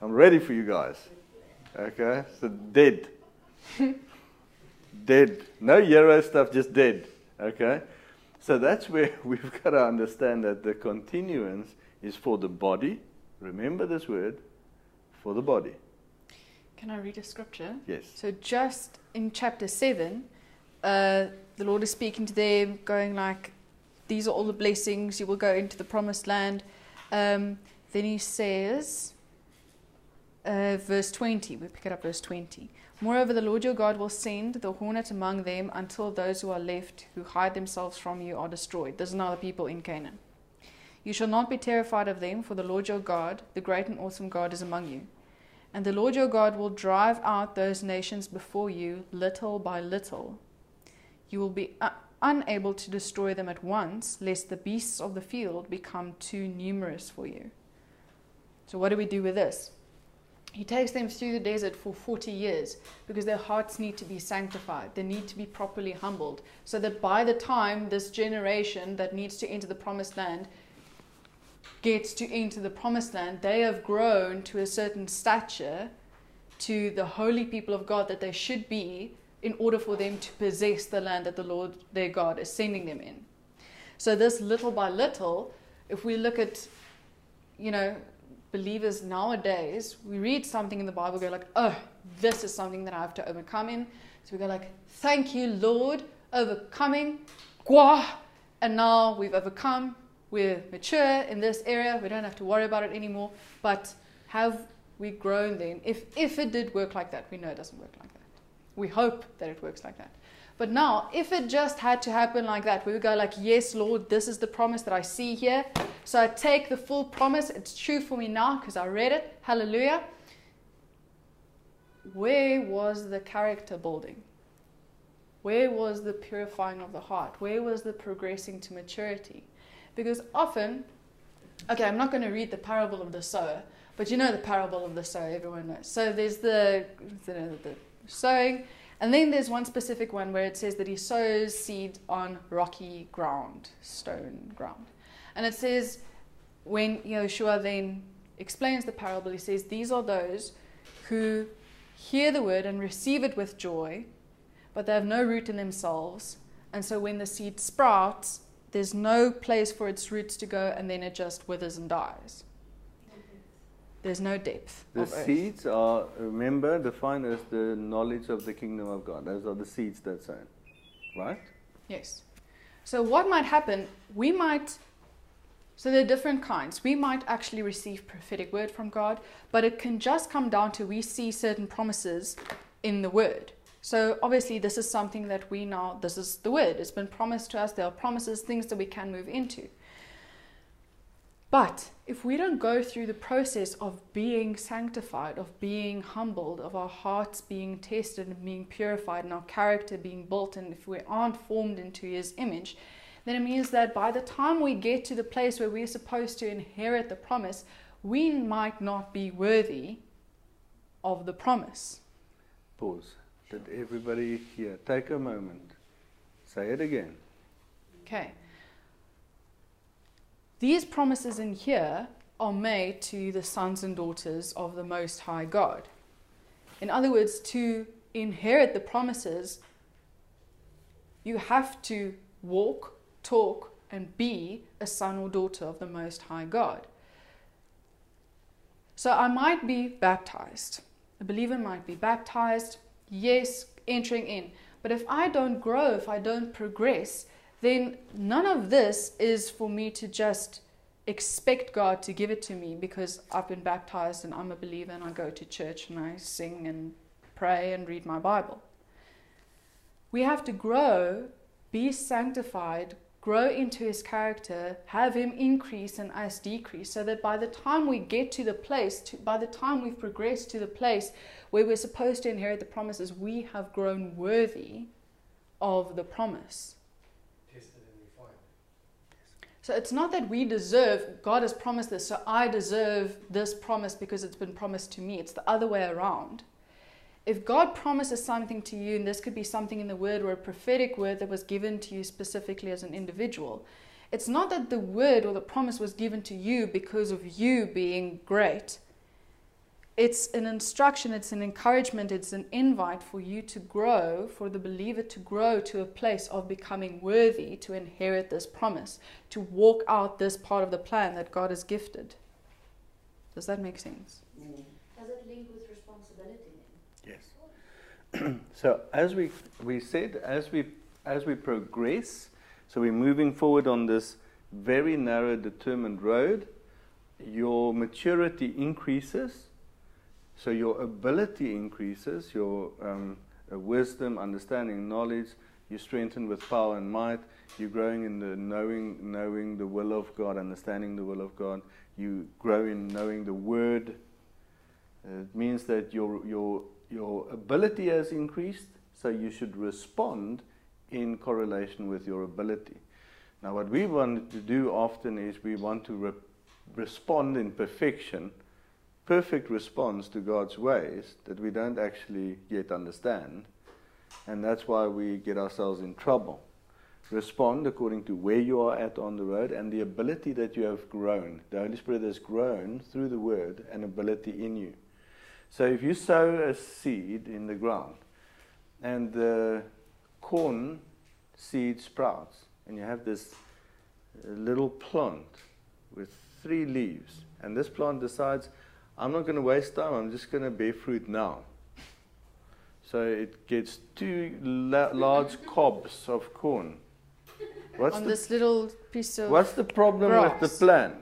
I'm ready for you guys. Okay? So dead. dead. No Euro stuff, just dead. Okay? So that's where we've got to understand that the continuance is for the body. Remember this word for the body. Can I read a scripture? Yes. So just in chapter seven, uh, the Lord is speaking to them, going like, "These are all the blessings. You will go into the promised land." Um, then He says, uh, verse twenty. We pick it up, verse twenty. Moreover, the Lord your God will send the hornet among them until those who are left, who hide themselves from you, are destroyed. This is now the people in Canaan. You shall not be terrified of them, for the Lord your God, the great and awesome God, is among you. And the Lord your God will drive out those nations before you, little by little. You will be uh, unable to destroy them at once, lest the beasts of the field become too numerous for you. So, what do we do with this? He takes them through the desert for 40 years because their hearts need to be sanctified. They need to be properly humbled. So that by the time this generation that needs to enter the promised land gets to enter the promised land, they have grown to a certain stature to the holy people of God that they should be in order for them to possess the land that the Lord their God is sending them in. So, this little by little, if we look at, you know, believers nowadays, we read something in the Bible, go like, oh, this is something that I have to overcome in. So we go like, thank you, Lord, overcoming. Gwa! And now we've overcome. We're mature in this area. We don't have to worry about it anymore. But have we grown then? If, if it did work like that, we know it doesn't work like that. We hope that it works like that. But now, if it just had to happen like that, we would go like, yes, Lord, this is the promise that I see here. So I take the full promise. It's true for me now because I read it. Hallelujah. Where was the character building? Where was the purifying of the heart? Where was the progressing to maturity? Because often, okay, I'm not going to read the parable of the sower, but you know the parable of the sower, everyone knows. So there's the, the, the sowing, and then there's one specific one where it says that he sows seed on rocky ground, stone ground. And it says, when Yeshua then explains the parable, he says, These are those who hear the word and receive it with joy, but they have no root in themselves. And so when the seed sprouts, there's no place for its roots to go, and then it just withers and dies. There's no depth. The of earth. seeds are, remember, defined as the knowledge of the kingdom of God. Those are the seeds that's sown. Right? Yes. So, what might happen? We might, so there are different kinds. We might actually receive prophetic word from God, but it can just come down to we see certain promises in the word. So, obviously, this is something that we now, this is the word. It's been promised to us. There are promises, things that we can move into. But if we don't go through the process of being sanctified, of being humbled, of our hearts being tested and being purified, and our character being built, and if we aren't formed into His image, then it means that by the time we get to the place where we're supposed to inherit the promise, we might not be worthy of the promise. Pause. Did everybody here take a moment? Say it again. Okay. These promises in here are made to the sons and daughters of the Most High God. In other words, to inherit the promises, you have to walk, talk, and be a son or daughter of the Most High God. So I might be baptized. A believer might be baptized, yes, entering in. But if I don't grow, if I don't progress, then none of this is for me to just expect God to give it to me because I've been baptized and I'm a believer and I go to church and I sing and pray and read my Bible. We have to grow, be sanctified, grow into his character, have him increase and us decrease, so that by the time we get to the place, to, by the time we've progressed to the place where we're supposed to inherit the promises, we have grown worthy of the promise. So it's not that we deserve, God has promised this, so I deserve this promise because it's been promised to me. It's the other way around. If God promises something to you, and this could be something in the word or a prophetic word that was given to you specifically as an individual, it's not that the word or the promise was given to you because of you being great it's an instruction, it's an encouragement, it's an invite for you to grow, for the believer to grow to a place of becoming worthy to inherit this promise, to walk out this part of the plan that God has gifted. Does that make sense? Does it link with responsibility? Yes. so as we we said, as we as we progress, so we're moving forward on this very narrow, determined road. Your maturity increases so your ability increases, your um, uh, wisdom, understanding, knowledge. You strengthen with power and might. You're growing in the knowing, knowing the will of God, understanding the will of God. You grow in knowing the Word. Uh, it means that your your your ability has increased, so you should respond in correlation with your ability. Now, what we want to do often is we want to re- respond in perfection perfect response to God's ways that we don't actually yet understand. And that's why we get ourselves in trouble. Respond according to where you are at on the road and the ability that you have grown. The Holy Spirit has grown through the Word and ability in you. So if you sow a seed in the ground and the corn seed sprouts, and you have this uh, little plant with three leaves, and this plant decides, I'm not going to waste time. I'm just going to bear fruit now. So it gets two la- large cobs of corn. What's On the, this little piece of What's the problem grass. with the plant?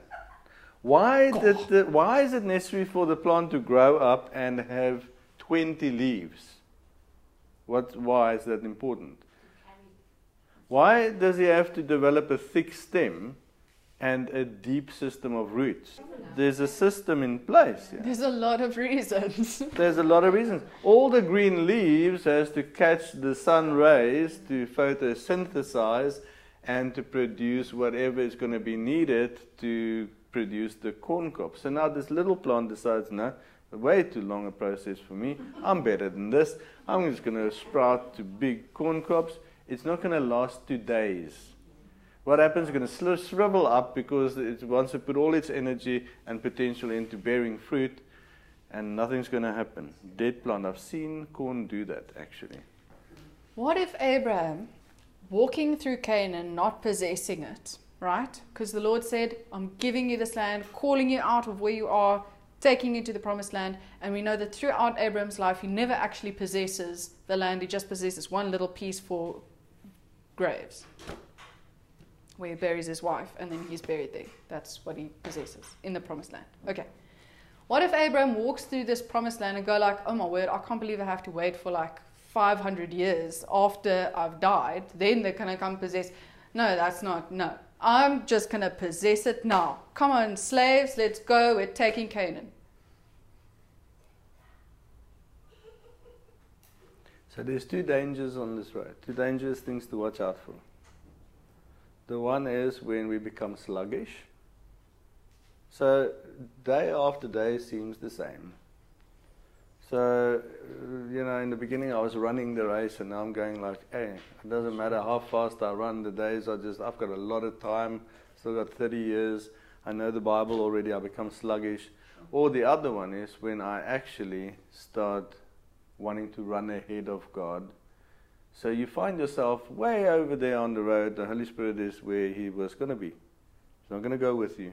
Why did the, why is it necessary for the plant to grow up and have 20 leaves? What, why is that important? Why does he have to develop a thick stem and a deep system of roots. There's a system in place. Yeah. There's a lot of reasons. There's a lot of reasons. All the green leaves has to catch the sun rays to photosynthesize and to produce whatever is going to be needed to produce the corn cob. So now this little plant decides, no, way too long a process for me. I'm better than this. I'm just going to sprout to big corn crops. It's not going to last two days what happens? It's going to shrivel up because it wants to put all its energy and potential into bearing fruit, and nothing's going to happen. Dead plant. I've seen corn do that actually. What if Abraham, walking through Canaan, not possessing it, right? Because the Lord said, I'm giving you this land, calling you out of where you are, taking you to the promised land. And we know that throughout Abraham's life, he never actually possesses the land, he just possesses one little piece for graves where he buries his wife, and then he's buried there. That's what he possesses in the promised land. Okay. What if Abraham walks through this promised land and go like, oh my word, I can't believe I have to wait for like 500 years after I've died, then they're going to come possess. No, that's not, no. I'm just going to possess it now. Come on, slaves, let's go. We're taking Canaan. So there's two dangers on this road, two dangerous things to watch out for. The one is when we become sluggish. So day after day seems the same. So, you know, in the beginning I was running the race and now I'm going like, hey, it doesn't matter how fast I run, the days are just, I've got a lot of time, still got 30 years, I know the Bible already, I become sluggish. Or the other one is when I actually start wanting to run ahead of God. So you find yourself way over there on the road. The Holy Spirit is where He was going to be. He's not going to go with you.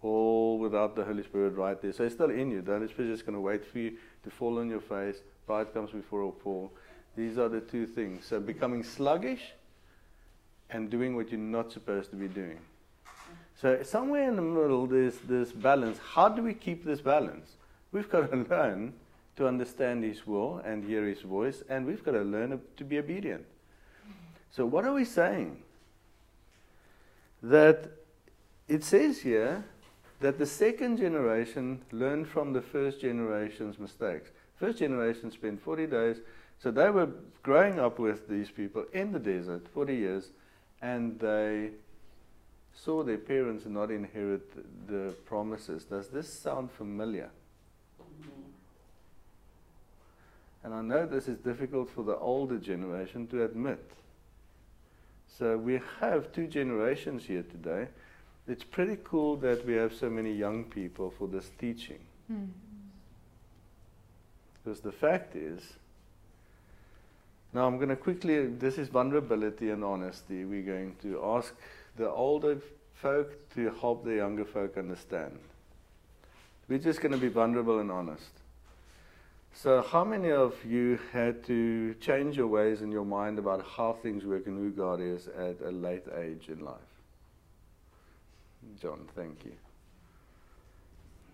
All without the Holy Spirit right there. So He's still in you. The Holy Spirit is going to wait for you to fall on your face. Pride comes before a fall. These are the two things. So becoming sluggish and doing what you're not supposed to be doing. So somewhere in the middle, there's this balance. How do we keep this balance? We've got to learn to understand His will and hear His voice, and we've got to learn to be obedient. So, what are we saying? That it says here that the second generation learned from the first generation's mistakes. First generation spent 40 days, so they were growing up with these people in the desert 40 years, and they saw their parents not inherit the promises. Does this sound familiar? And I know this is difficult for the older generation to admit. So we have two generations here today. It's pretty cool that we have so many young people for this teaching. Hmm. Because the fact is, now I'm going to quickly, this is vulnerability and honesty. We're going to ask the older folk to help the younger folk understand. We're just going to be vulnerable and honest. So, how many of you had to change your ways in your mind about how things work and who God is at a late age in life? John, thank you.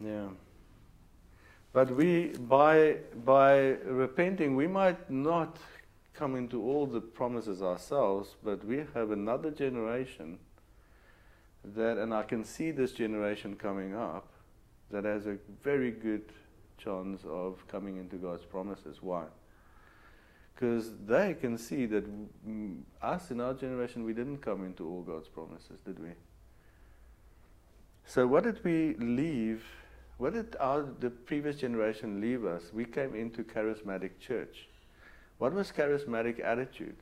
Yeah. But we, by, by repenting, we might not come into all the promises ourselves, but we have another generation that, and I can see this generation coming up, that has a very good chance of coming into God's promises. Why? Because they can see that us in our generation, we didn't come into all God's promises, did we? So, what did we leave? What did our, the previous generation leave us? We came into charismatic church. What was charismatic attitude?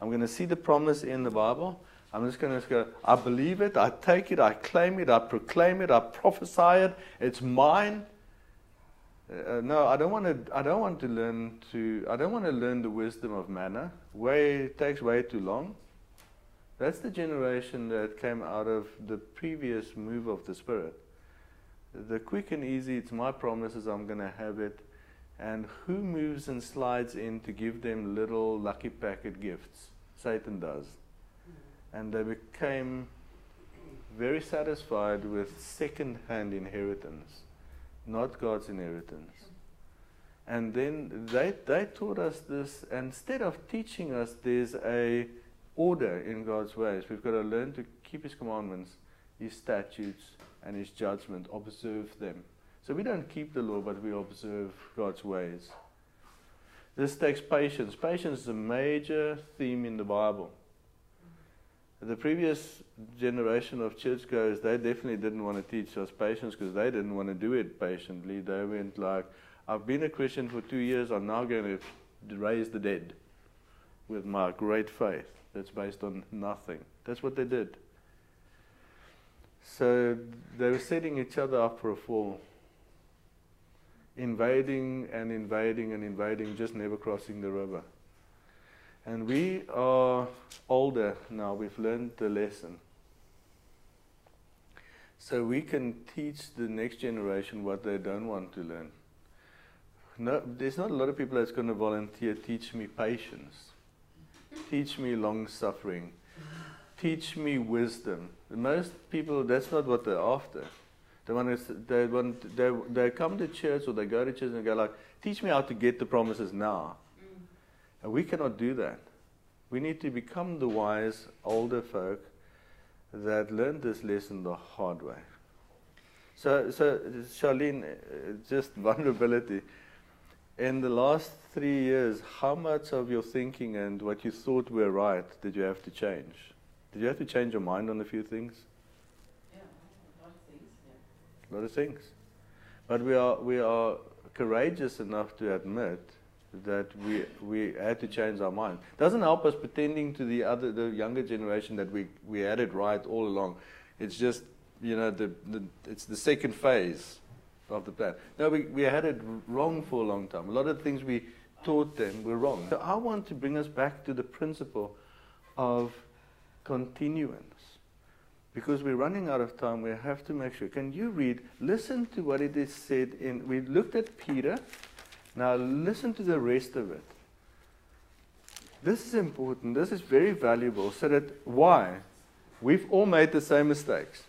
I'm going to see the promise in the Bible. I'm just going to go, I believe it, I take it, I claim it, I proclaim it, I prophesy it, it's mine. Uh, no, I don't want to. I don't want to learn to. I don't want to learn the wisdom of manna. Way takes way too long. That's the generation that came out of the previous move of the Spirit. The quick and easy. It's my promises. I'm going to have it. And who moves and slides in to give them little lucky packet gifts? Satan does. And they became very satisfied with second-hand inheritance not God's inheritance. And then they, they taught us this, instead of teaching us there's a order in God's ways, we've got to learn to keep His commandments, His statutes, and His judgment, observe them. So we don't keep the law, but we observe God's ways. This takes patience. Patience is a major theme in the Bible. The previous generation of churchgoers, they definitely didn't want to teach us patience because they didn't want to do it patiently. They went like, I've been a Christian for two years, I'm now going to raise the dead with my great faith that's based on nothing. That's what they did. So they were setting each other up for a fall. Invading and invading and invading, just never crossing the river. And we are older now, we've learned the lesson. So we can teach the next generation what they don't want to learn. No, there's not a lot of people that's going to volunteer, teach me patience, teach me long suffering, teach me wisdom. Most people, that's not what they're after. They want to, they want, they, they come to church or they go to church and go like, teach me how to get the promises now. And we cannot do that. We need to become the wise older folk that learned this lesson the hard way. So, so Charlene, uh, just vulnerability. In the last three years, how much of your thinking and what you thought were right did you have to change? Did you have to change your mind on a few things? Yeah, a lot of things, yeah. A lot of things. But we are, we are courageous enough to admit that we, we had to change our mind. Doesn't help us pretending to the other, the younger generation that we, we had it right all along. It's just, you know, the, the, it's the second phase of the plan. No, we, we had it wrong for a long time. A lot of things we taught them were wrong. So I want to bring us back to the principle of continuance. Because we're running out of time, we have to make sure. Can you read? Listen to what it is said in. We looked at Peter. Now listen to the rest of it. This is important. This is very valuable. So that why? We've all made the same mistakes.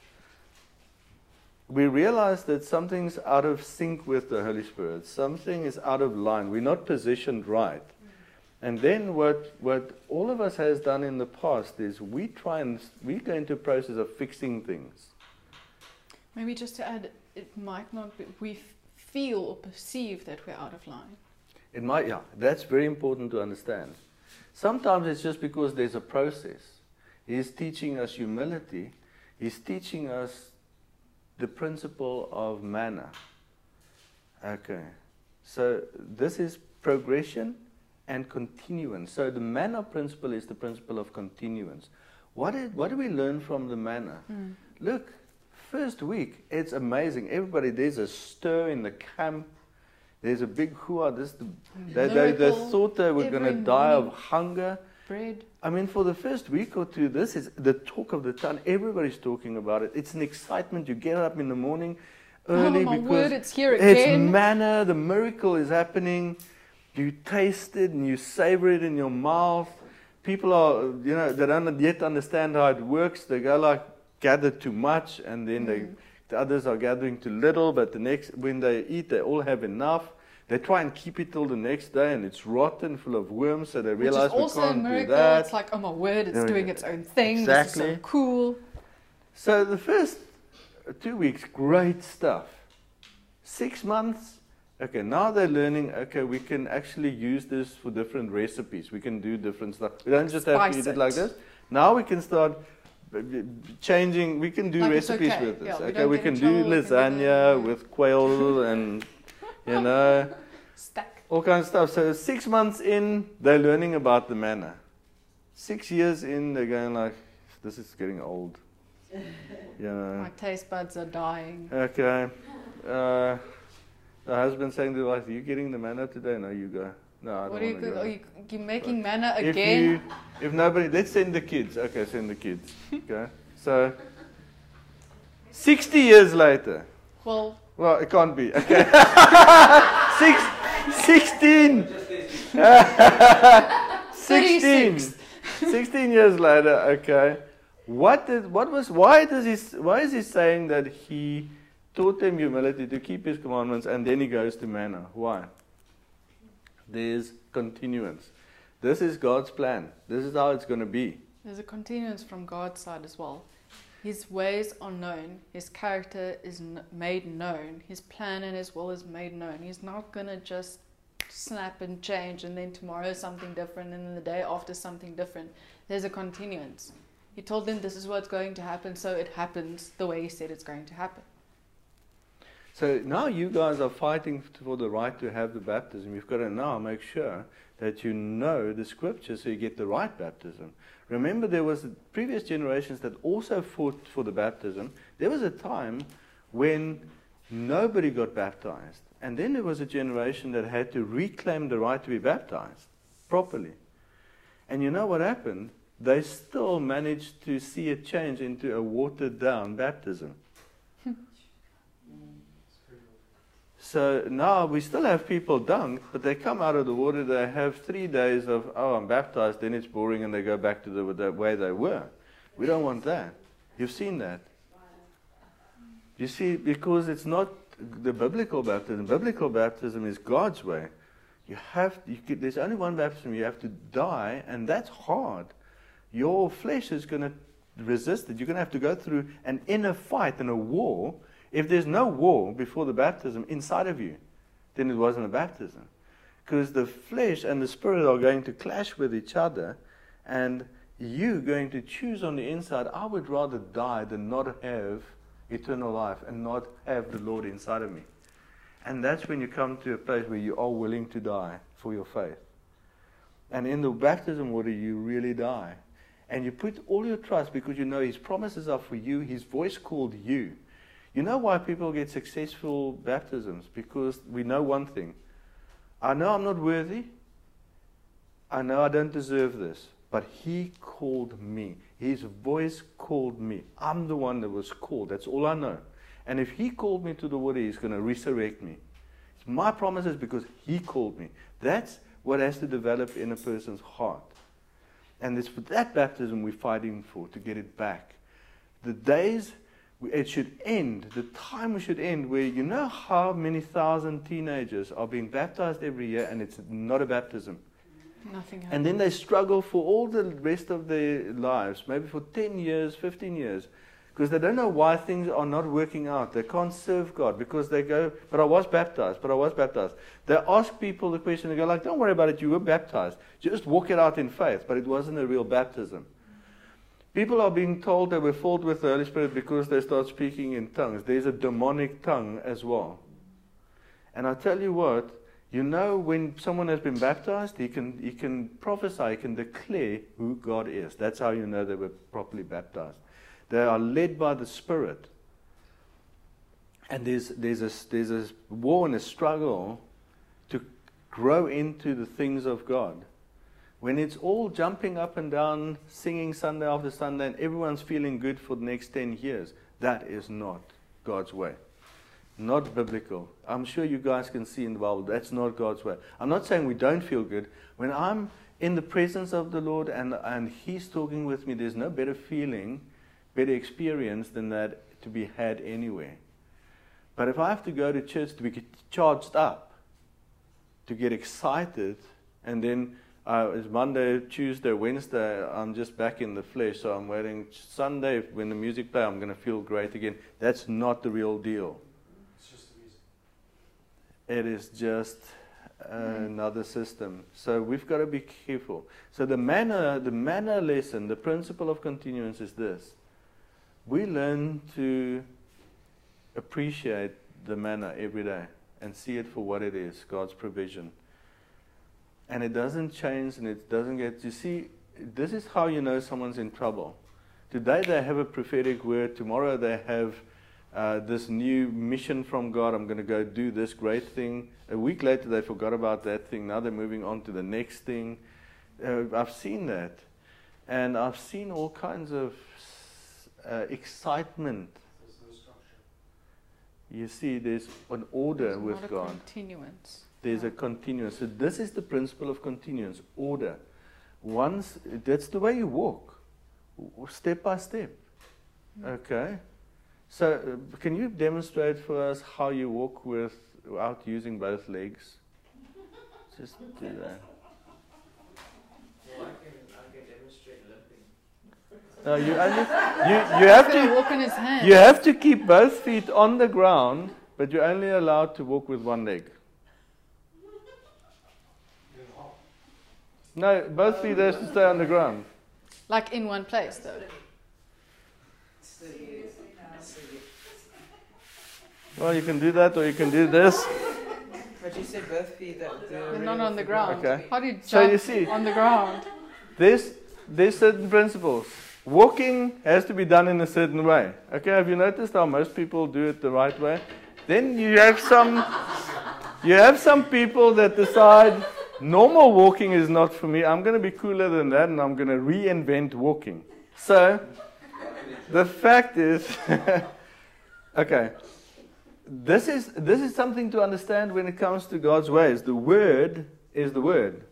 We realize that something's out of sync with the Holy Spirit. Something is out of line. We're not positioned right. And then what, what all of us has done in the past is we try and we go into a process of fixing things. Maybe just to add, it might not be, we f- feel or perceive that we're out of line. It might, yeah, that's very important to understand. Sometimes it's just because there's a process. He's teaching us humility. He's teaching us the principle of manna. Okay. So this is progression and continuance. So the manna principle is the principle of continuance. What, is, what do we learn from the manna? Mm. Look, first week, it's amazing. Everybody, there's a stir in the camp. There's a big hua. This, the, they, they, they thought they were going to die of hunger. Bread. I mean, for the first week or two, this is the talk of the town. Everybody's talking about it. It's an excitement. You get up in the morning oh, early oh my because word, it's here again. it's manna. The miracle is happening. You taste it and you savor it in your mouth. People are, you know, they don't yet understand how it works. They go like gather too much, and then they, Mm. the others are gathering too little. But the next, when they eat, they all have enough. They try and keep it till the next day, and it's rotten, full of worms. So they realize Which is realize we also a can't do miracle. that. It's like, oh my word, it's doing its own thing. This is so Exactly. cool. So the first two weeks, great stuff. Six months, okay, now they're learning, okay, we can actually use this for different recipes. We can do different stuff. We don't just have to Spice eat it it. like this. Now we can start changing, we can do Like recipes okay. with this. Yeah, okay, we can do trouble, we can do lasagna with quail and, you know, Stack. all kinds of stuff. So six months in, they're learning about the manna. Six years in, they're going like, this is getting old. You know. My taste buds are dying. Okay. Uh, the husband saying to the wife, "You getting the manna today?" No, you go. No, I don't What are you, go- are you, you making manna if again? you, if nobody, let's send the kids. Okay, send the kids. Okay. So, sixty years later. Well, Well, it can't be. Okay. Six, 16. 16. 16 years later, okay. What did, what was, why does he, why is he saying that he taught them humility to keep his commandments and then he goes to manna? Why? There's continuance. This is God's plan. This is how it's going to be. there's a continuance from God's side as well. His ways are known. His character is made known. His plan and his will is made known. He's not going to just snap and change and then tomorrow something different and then the day after something different. There's a continuance. He told them this is what's going to happen, so it happens the way he said it's going to happen. So now you guys are fighting for the right to have the baptism. You've got to now make sure that you know the scriptures so you get the right baptism. Remember, there was previous generations that also fought for the baptism. There was a time when nobody got baptized, and then there was a generation that had to reclaim the right to be baptized properly. And you know what happened? They still managed to see a change into a watered down baptism. So now we still have people dunked, but they come out of the water, they have three days of, oh, I'm baptized, then it's boring, and they go back to the, the way they were. We don't want that. You've seen that. You see, because it's not the biblical baptism. Biblical baptism is God's way. You have you could, there's only one baptism. You have to die, and that's hard. Your flesh is going to resist it. You're going to have to go through an inner fight and a war. If there's no war before the baptism inside of you, then it wasn't a baptism. Because the flesh and the spirit are going to clash with each other, and you going to choose on the inside, I would rather die than not have eternal life and not have the Lord inside of me. And that's when you come to a place where you are willing to die for your faith. And in the baptism water, you really die. And you put all your trust because you know His promises are for you, His voice called you. You know why people get successful baptisms? Because we know one thing I know I'm not worthy, I know I don't deserve this, but He called me. His voice called me. I'm the one that was called. That's all I know. And if He called me to the water, He's going to resurrect me. It's my is because He called me. That's what has to develop in a person's heart. And it's for that baptism we're fighting for, to get it back. The days it should end, the time should end where you know how many thousand teenagers are being baptized every year and it's not a baptism. Nothing And then they struggle for all the rest of their lives, maybe for 10 years, 15 years, because they don't know why things are not working out. They can't serve God because they go, but I was baptized, but I was baptized. They ask people the question, they go like, don't worry about it, you were baptized. Just walk it out in faith, but it wasn't a real baptism. People are being told they were filled with the Holy Spirit because they start speaking in tongues. There's a demonic tongue as well. And I tell you what, you know, when someone has been baptized, he can, he can prophesy, he can declare who God is. That's how you know they were properly baptized. They are led by the Spirit. And there's, there's, a, there's a war and a struggle to grow into the things of God. When it's all jumping up and down, singing Sunday after Sunday, and everyone's feeling good for the next 10 years, that is not God's way not biblical. I'm sure you guys can see in the Bible that's not God's way. I'm not saying we don't feel good. When I'm in the presence of the Lord and, and He's talking with me, there's no better feeling, better experience than that to be had anywhere. But if I have to go to church to be charged up, to get excited, and then uh, it's Monday, Tuesday, Wednesday, I'm just back in the flesh, so I'm waiting. Sunday, when the music plays, I'm going to feel great again. That's not the real deal. It is just the music. It is just mm. another system. So we've got to be careful. So the manna, the manna lesson, the principle of continuance is this: we learn to appreciate the manna every day and see it for what it is, God's provision. And it doesn't change and it doesn't get. You see, this is how you know someone's in trouble. Today they have a prophetic word. Tomorrow they have uh, this new mission from God. I'm going to go do this great thing. A week later, they forgot about that thing. Now they're moving on to the next thing. Uh, I've seen that. And I've seen all kinds of uh, excitement. You see, there's an order There's with not a God. continuance. There's a continuance. So this is the principle of continuance, order. Once that's the way you walk, step by step. Okay. So uh, can you demonstrate for us how you walk with without using both legs? Just do that. Well, I can, I can demonstrate limping. No, you only you, you have gonna walk on his hands. you have to keep both feet on the ground, but you're only allowed to walk with one leg. No, both feet have to stay on the ground. Like in one place, though. Well, you can do that, or you can do this. But you said both feet that they're They're not on the the ground. Okay. How do you jump So you see- on the ground? There's there's certain principles. Walking has to be done in a certain way. Okay, have you noticed how most people do it the right way? Then you have some you have some people that decide normal walking is not for me. I'm going to be cooler than that and I'm going to reinvent walking. So the fact is okay. This is this is something to understand when it comes to God's ways. The word is the word.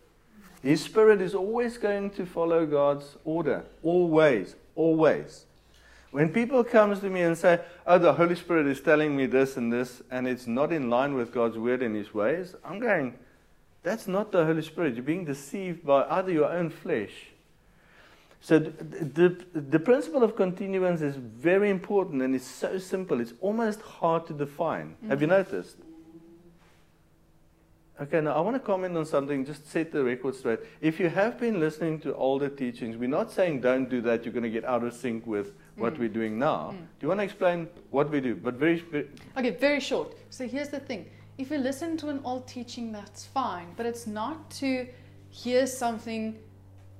His spirit is always going to follow God's order. Always. Always. When people comes to me and say, "Oh, the Holy Spirit is telling me this and this," and it's not in line with God's word and His ways, I'm going, "That's not the Holy Spirit. You're being deceived by either your own flesh." So the, the, the principle of continuance is very important and it's so simple. It's almost hard to define. Have you noticed? Okay, now I want to comment on something, just set the record straight. If you have been listening to older teachings, we're not saying don't do that, you're going to get out of sync with what Mm. we're doing now. Mm. Do you want to explain what we do? But very, very Okay, very short. So here's the thing. If you listen to an old teaching, that's fine, but it's not to hear something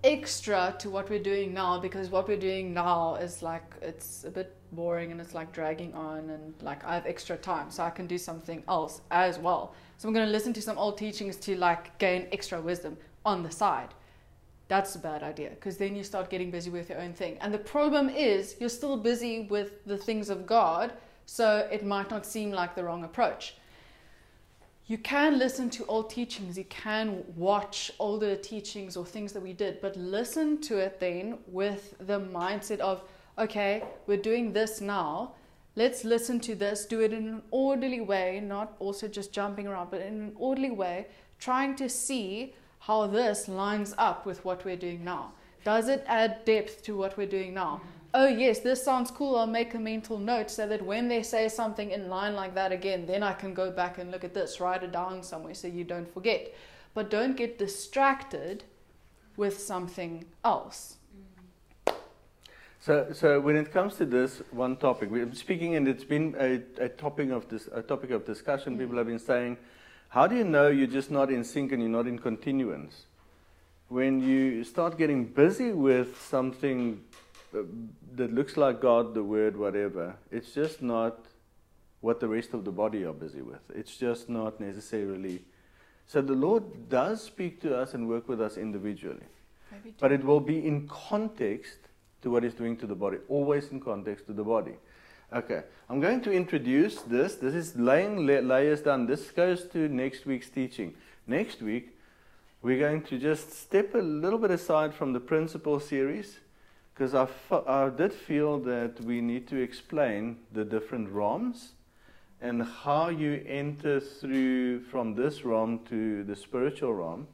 extra to what we're doing now because what we're doing now is like it's a bit boring and it's like dragging on and like I have extra time so I can do something else as well. So I'm going to listen to some old teachings to like gain extra wisdom on the side. That's a bad idea because then you start getting busy with your own thing. And the problem is you're still busy with the things of God, so it might not seem like the wrong approach. You can listen to old teachings, you can watch older teachings or things that we did, but listen to it then with the mindset of, okay, we're doing this now. Let's listen to this, do it in an orderly way, not also just jumping around, but in an orderly way, trying to see how this lines up with what we're doing now. Does it add depth to what we're doing now? Oh, yes, this sounds cool. I'll make a mental note so that when they say something in line like that again, then I can go back and look at this, write it down somewhere so you don't forget. But don't get distracted with something else. So, so when it comes to this one topic, we're speaking, and it's been a, a topic of this, a topic of discussion. Mm. People have been saying, "How do you know you're just not in sync and you're not in continuance?" When you start getting busy with something that looks like God, the Word, whatever, it's just not what the rest of the body are busy with. It's just not necessarily. So the Lord does speak to us and work with us individually. But it will be in context to what he's doing to the body, always in context to the body. Okay, I'm going to introduce this. This is laying layers down. This goes to next week's teaching. Next week, we're going to just step a little bit aside from the principle series because I, I did feel that we need to explain the different realms and how you enter through from this realm to the spiritual realm.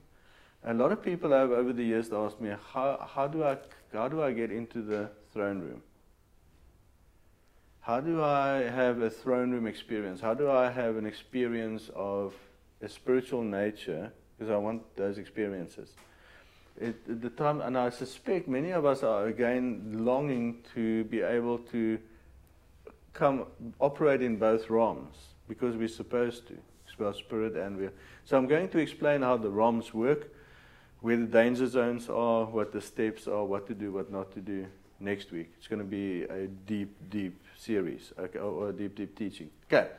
A lot of people have over the years asked me, how, how, do I, how do I get into the throne room? How do I have a throne room experience? How do I have an experience of a spiritual nature? Because I want those experiences. It, the time, and I suspect many of us are again longing to be able to come operate in both realms because we're supposed to. Well, spirit and we. So I'm going to explain how the realms work, where the danger zones are, what the steps are, what to do, what not to do next week. It's going to be a deep, deep series, okay, or a deep, deep teaching. Okay.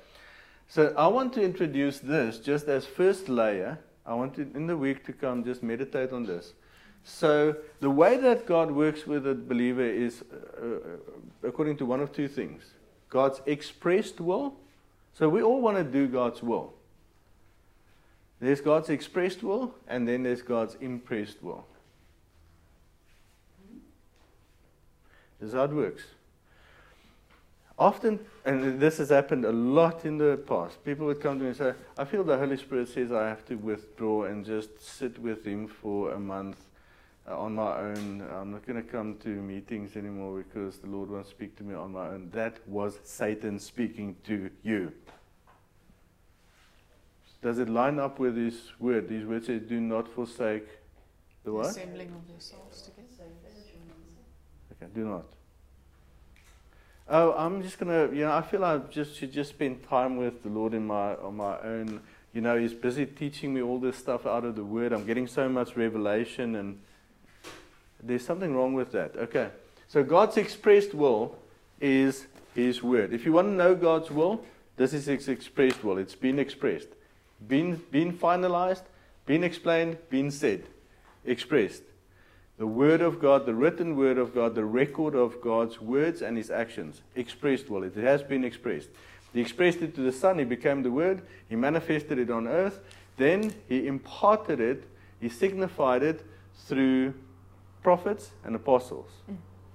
So I want to introduce this just as first layer. I want to, in the week to come, just meditate on this. So the way that God works with a believer is uh, according to one of two things: God's expressed will. So we all want to do God's will. There's God's expressed will, and then there's God's impressed will. This is how it works. Often, and this has happened a lot in the past, people would come to me and say, I feel the Holy Spirit says I have to withdraw and just sit with Him for a month uh, on my own. I'm not going to come to meetings anymore because the Lord won't speak to me on my own. That was Satan speaking to you. Does it line up with His word? His word says, Do not forsake the what? Assembling of yourselves together. Okay, do not. Oh, I'm just gonna, you know, I feel I just should just spend time with the Lord in my on my own. You know, He's busy teaching me all this stuff out of the Word. I'm getting so much revelation, and there's something wrong with that. Okay, so God's expressed will is His Word. If you want to know God's will, this is His expressed will. It's been expressed, been been finalized, been explained, been said, expressed. The Word of God, the written Word of God, the record of God's words and His actions, expressed will. It has been expressed. He expressed it to the Son, He became the Word, He manifested it on earth, then He imparted it, He signified it through prophets and apostles.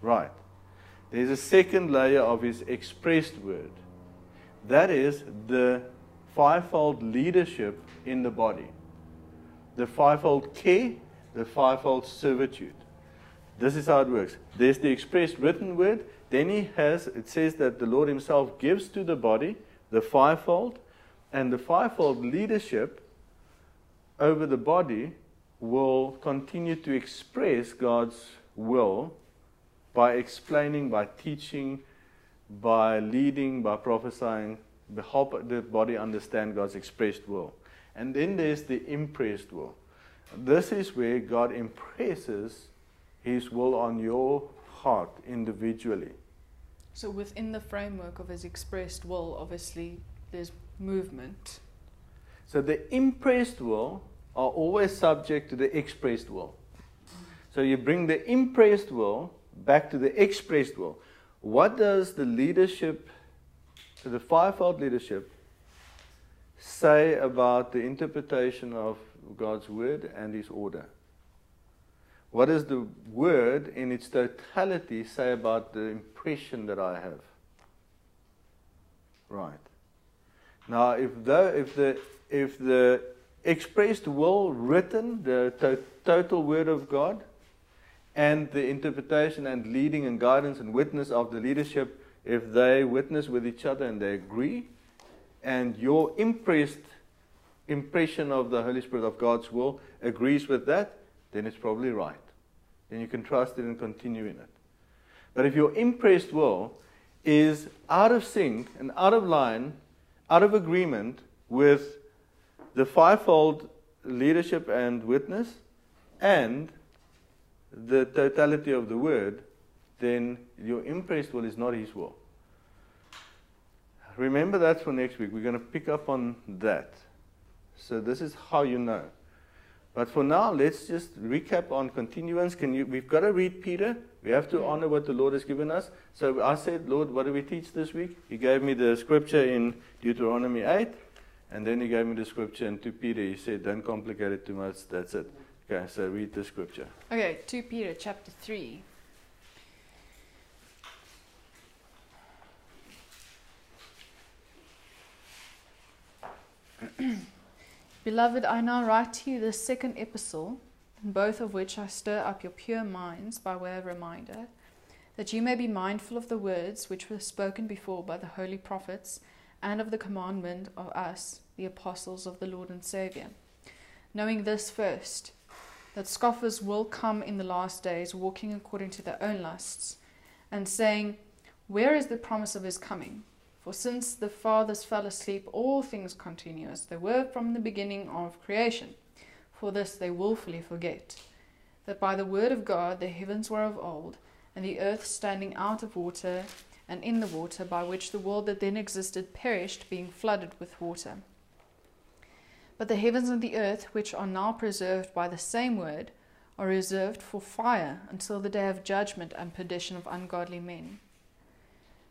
Right. there's a second layer of His expressed word. That is the fivefold leadership in the body, the fivefold care, the fivefold servitude. This is how it works. There's the expressed written word. Then he has, it says that the Lord Himself gives to the body the fivefold, and the fivefold leadership over the body will continue to express God's will by explaining, by teaching, by leading, by prophesying, to help the body understand God's expressed will. And then there's the impressed will. This is where God impresses His will on your heart individually. So within the framework of his expressed will, obviously there's movement. So the impressed will are always subject to the expressed will. So you bring the impressed will back to the expressed will. What does the leadership, the fivefold leadership, say about the interpretation of God's word and his order? What does the word in its totality say about the impression that I have? Right. Now, if the, if the, if the expressed will written, the to- total word of God, and the interpretation and leading and guidance and witness of the leadership, if they witness with each other and they agree, and your impressed impression of the Holy Spirit of God's will agrees with that, then it's probably right. Then you can trust it and continue in it. But if your impressed will is out of sync and out of line, out of agreement with the fivefold leadership and witness and the totality of the word, then your impressed will is not his will. Remember that for next week. We're going to pick up on that. So this is how you know. But for now, let's just recap on continuance. Can you? We've got to read Peter. We have to honor what the Lord has given us. So I said, Lord, what do we teach this week? He gave me the scripture in Deuteronomy 8, and then he gave me the scripture and to Peter. He said, don't complicate it too much. That's it. Okay, so read the scripture. Okay, 2 Peter chapter 3. Beloved, I now write to you the second epistle, in both of which I stir up your pure minds by way of reminder, that you may be mindful of the words which were spoken before by the holy prophets, and of the commandment of us, the apostles of the Lord and Saviour. Knowing this first, that scoffers will come in the last days, walking according to their own lusts, and saying, Where is the promise of his coming? For since the fathers fell asleep, all things continue as they were from the beginning of creation. For this they wilfully forget that by the word of God the heavens were of old, and the earth standing out of water and in the water, by which the world that then existed perished, being flooded with water. But the heavens and the earth, which are now preserved by the same word, are reserved for fire until the day of judgment and perdition of ungodly men.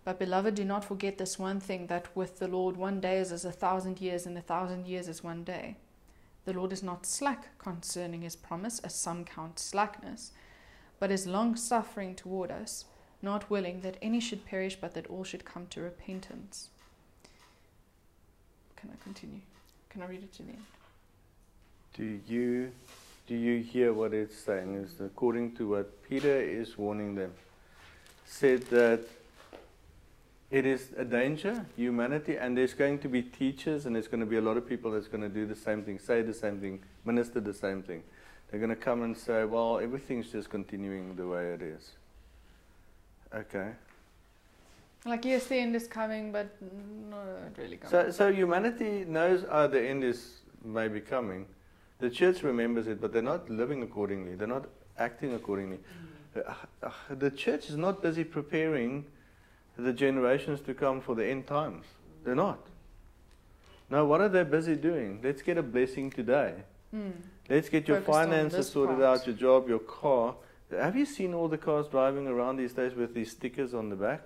But, beloved, do not forget this one thing that with the Lord one day is as a thousand years, and a thousand years as one day. The Lord is not slack concerning his promise, as some count slackness, but is long suffering toward us, not willing that any should perish, but that all should come to repentance. Can I continue? Can I read it to the end? Do you do you hear what it's saying? Is according to what Peter is warning them, said that it is a danger, humanity, and there's going to be teachers, and there's going to be a lot of people that's going to do the same thing, say the same thing, minister the same thing. They're going to come and say, well, everything's just continuing the way it is. Okay. Like, yes, the end is coming, but not really coming. So, so humanity knows uh, the end is maybe coming. The church remembers it, but they're not living accordingly. They're not acting accordingly. Uh, uh, the church is not busy preparing the generations to come for the end times. They're not. Now, what are they busy doing? Let's get a blessing today. Mm. Let's get your Focused finances sorted part. out, your job, your car. Have you seen all the cars driving around these days with these stickers on the back?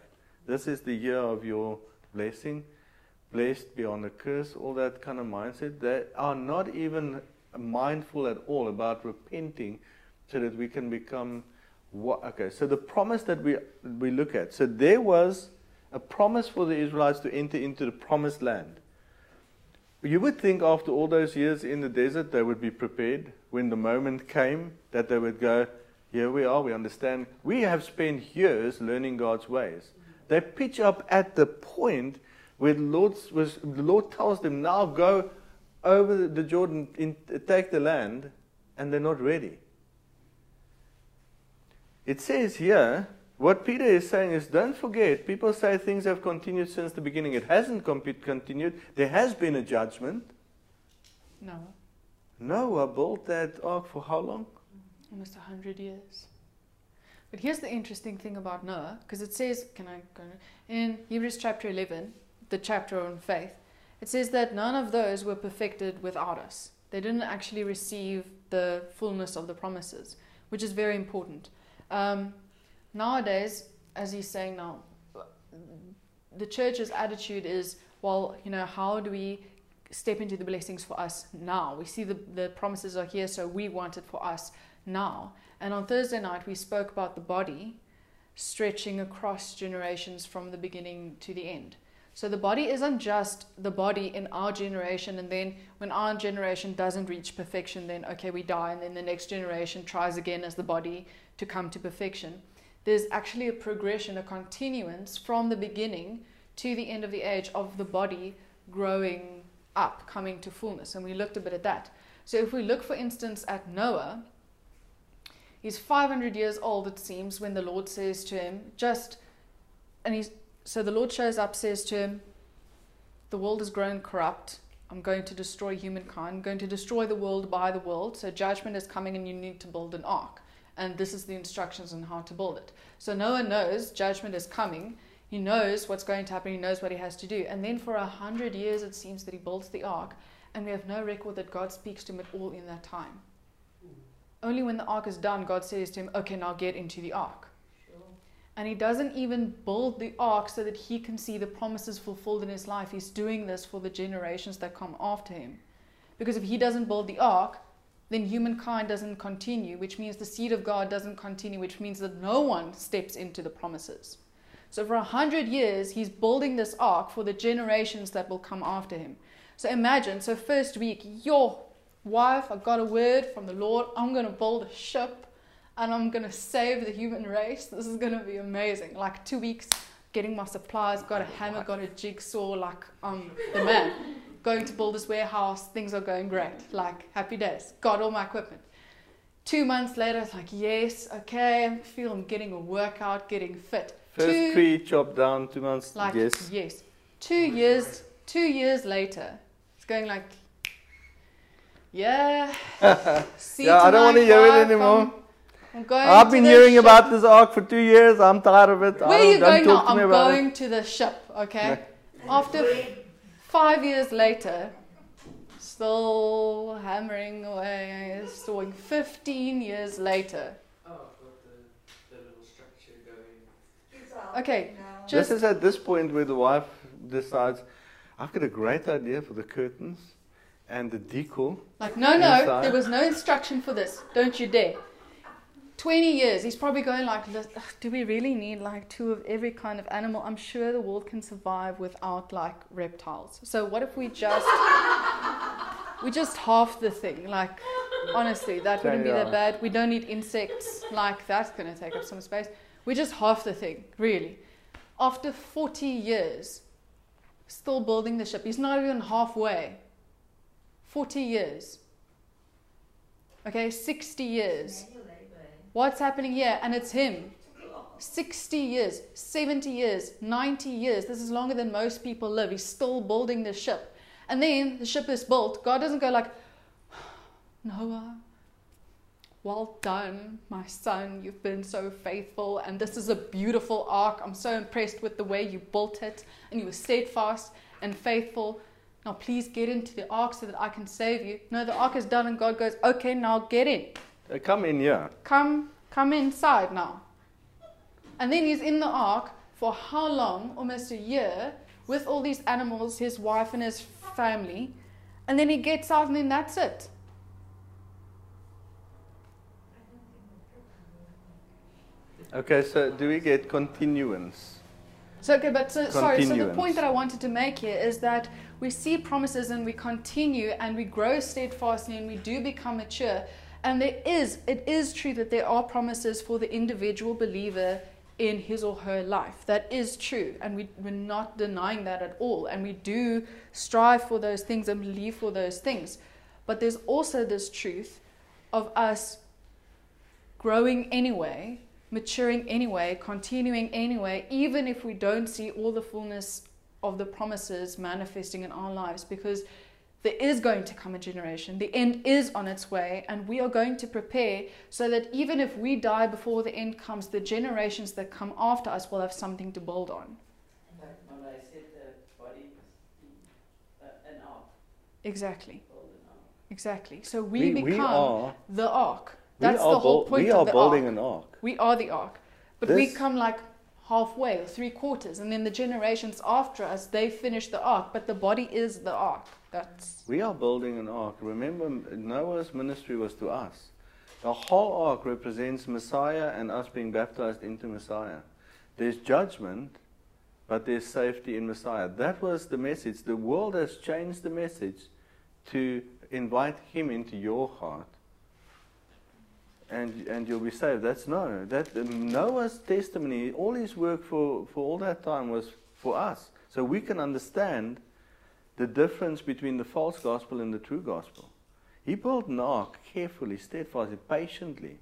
This is the year of your blessing. Blessed beyond a curse, all that kind of mindset. They are not even mindful at all about repenting so that we can become What, okay, so the promise that we, we look at. So there was a promise for the Israelites to enter into the promised land. You would think after all those years in the desert, they would be prepared when the moment came that they would go, Here we are, we understand. We have spent years learning God's ways. They pitch up at the point where the Lord, was, the Lord tells them, Now go over the Jordan, in, take the land, and they're not ready. It says here, what Peter is saying is don't forget, people say things have continued since the beginning. It hasn't continued. There has been a judgment. No. Noah built that ark for how long? Almost a hundred years. But here's the interesting thing about Noah, because it says, can I go in Hebrews chapter 11, the chapter on faith, it says that none of those were perfected without us. They didn't actually receive the fullness of the promises, which is very important. Um, nowadays, as he's saying now, the church's attitude is, well, you know, how do we step into the blessings for us now? We see the, the promises are here, so we want it for us now. And on Thursday night, we spoke about the body stretching across generations from the beginning to the end. So the body isn't just the body in our generation, and then when our generation doesn't reach perfection, then okay, we die, and then the next generation tries again as the body to come to perfection. There's actually a progression, a continuance from the beginning to the end of the age of the body growing up, coming to fullness. And we looked a bit at that. So if we look, for instance, at Noah, he's 500 years old, it seems, when the Lord says to him, just, and he's so the Lord shows up, says to him, The world has grown corrupt. I'm going to destroy humankind. I'm going to destroy the world by the world. So judgment is coming, and you need to build an ark. And this is the instructions on how to build it. So Noah knows judgment is coming. He knows what's going to happen. He knows what he has to do. And then for a hundred years, it seems that he builds the ark, and we have no record that God speaks to him at all in that time. Only when the ark is done, God says to him, Okay, now get into the ark. And he doesn't even build the ark so that he can see the promises fulfilled in his life. He's doing this for the generations that come after him. Because if he doesn't build the ark, then humankind doesn't continue, which means the seed of God doesn't continue, which means that no one steps into the promises. So for a hundred years, he's building this ark for the generations that will come after him. So imagine, so first week, your wife, I got a word from the Lord, I'm going to build a ship and I'm gonna save the human race. This is gonna be amazing. Like two weeks getting my supplies, got a hammer, got a jigsaw, like I'm the man. Going to build this warehouse, things are going great. Like happy days. Got all my equipment. Two months later, it's like, yes, okay, I feel I'm getting a workout, getting fit. First two, tree chopped down, two months, like, yes. Yes. Two years, two years later, it's going like, yeah. yeah, I don't want to hear it anymore. I'm going I've been hearing ship. about this ark for two years. I'm tired of it. Where are you going now? I'm going it. to the ship, okay? After five years later, still hammering away, still 15 years later. Oh, I've the, the little structure going. Okay, This just is at this point where the wife decides, I've got a great idea for the curtains and the decor. like, no, no, Inside. there was no instruction for this. Don't you dare. 20 years, he's probably going like, do we really need like two of every kind of animal? I'm sure the world can survive without like reptiles. So what if we just, we just half the thing? Like, honestly, that wouldn't be that bad. We don't need insects. Like, that's going to take up some space. We just half the thing, really. After 40 years, still building the ship. He's not even halfway. 40 years. Okay, 60 years. What's happening here? And it's him. 60 years, 70 years, 90 years. This is longer than most people live. He's still building the ship. And then the ship is built. God doesn't go like, Noah, well done, my son. You've been so faithful. And this is a beautiful ark. I'm so impressed with the way you built it. And you were steadfast and faithful. Now, please get into the ark so that I can save you. No, the ark is done. And God goes, okay, now get in Uh, come in here. come come inside now and then he's in the ark for how long almost a year with all these animals his wife and his family and then he gets out and then that's it Okay, so do we get continuance? So, okay, but so, sorry, so the point that I wanted to make here is that we see promises and we continue and we grow steadfastly and we do become mature. And there is, it is true that there are promises for the individual believer in his or her life. That is true. And we, we're not denying that at all. And we do strive for those things and believe for those things. But there's also this truth of us growing anyway, maturing anyway, continuing anyway, even if we don't see all the fullness of the promises manifesting in our lives, because there is going to come a generation. The end is on its way, and we are going to prepare so that even if we die before the end comes, the generations that come after us will have something to build on. Like Malay said, the body must be uh, an ark, Exactly, build an ark. exactly. So we, become are, the ark. That's the whole buil- point we of are the building ark. an ark. We are the ark. But we come like halfway or three quarters, and then the generations after us, they finish the ark, but the body is the ark. That's We are building an ark. Remember, Noah's ministry was to us. The whole ark represents Messiah and us being baptized into Messiah. There's judgment, but there's safety in Messiah. That was the message. The world has changed the message to invite Him into your heart. And, and you'll be saved. That's no. That Noah's testimony, all his work for, for all that time was for us. So we can understand the difference between the false gospel and the true gospel. He built an ark carefully, steadfastly, patiently.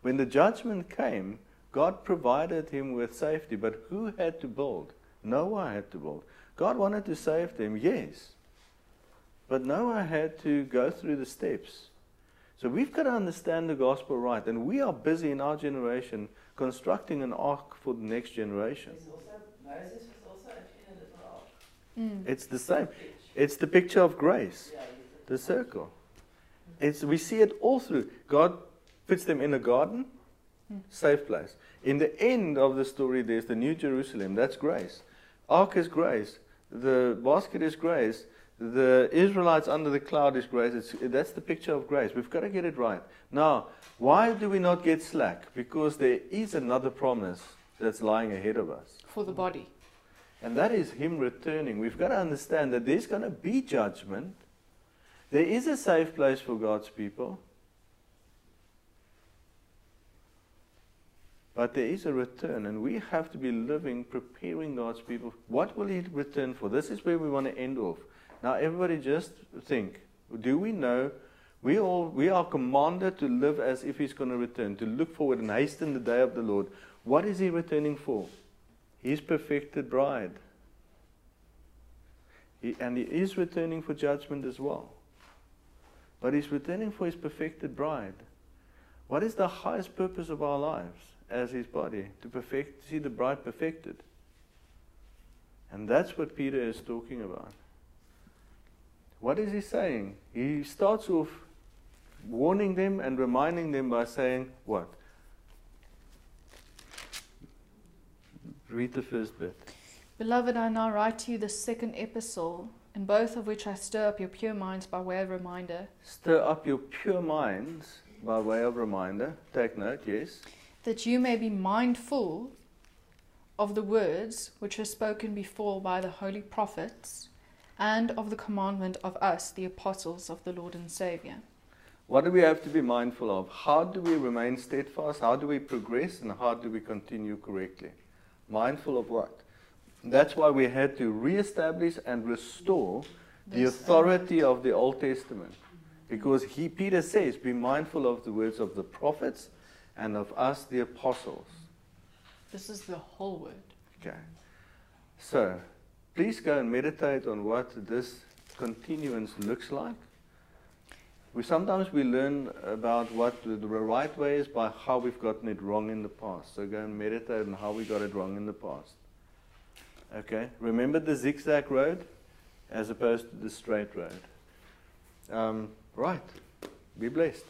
When the judgment came, God provided him with safety, but who had to build? Noah had to build. God wanted to save them, yes. But Noah had to go through the steps. So we've got to understand the gospel right, and we are busy in our generation constructing an ark for the next generation. Also, Moses was also a little ark. mm. It's the same. It's the picture of grace. The circle. It's, we see it all through. God puts them in a garden, safe place. In the end of the story, there's the New Jerusalem. That's grace. Ark is grace. The basket is grace. The Israelites under the cloud is grace. It's, that's the picture of grace. We've got to get it right. Now, why do we not get slack? Because there is another promise that's lying ahead of us. for the body. And that is Him returning. We've got to understand that there's going to be judgment. There is a safe place for God's people. But there is a return, and we have to be living, preparing God's people. What will He return for? This is where we want to end off. Now, everybody just think do we know? We, all, we are commanded to live as if He's going to return, to look forward and hasten the day of the Lord. What is He returning for? His perfected bride. He, and He is returning for judgment as well. But He's returning for His perfected bride. What is the highest purpose of our lives as His body? To perfect, see the bride perfected. And that's what Peter is talking about. What is he saying? He starts off warning them and reminding them by saying, What? Read the first bit. Beloved, I now write to you the second epistle, in both of which I stir up your pure minds by way of reminder, Stir up your pure minds by way of reminder. Take note, yes. that you may be mindful of the words which were spoken before by the holy prophets, and of the commandment of us, the apostles of the Lord and Saviour. What do we have to be mindful of? How do we remain steadfast? How do we progress? And how do we continue correctly? Mindful of what? That's why we had to reestablish and restore the authority of the Old Testament. Because he, Peter says, be mindful of the words of the prophets and of us, the apostles. This is the whole word. Okay. So, please go and meditate on what this continuance looks like. We sometimes we learn about what the, right way is by how we've gotten it wrong in the past. So go and meditate on how we got it wrong in the past. Okay. Remember the zigzag road as opposed to the straight road. Um, right. Be blessed.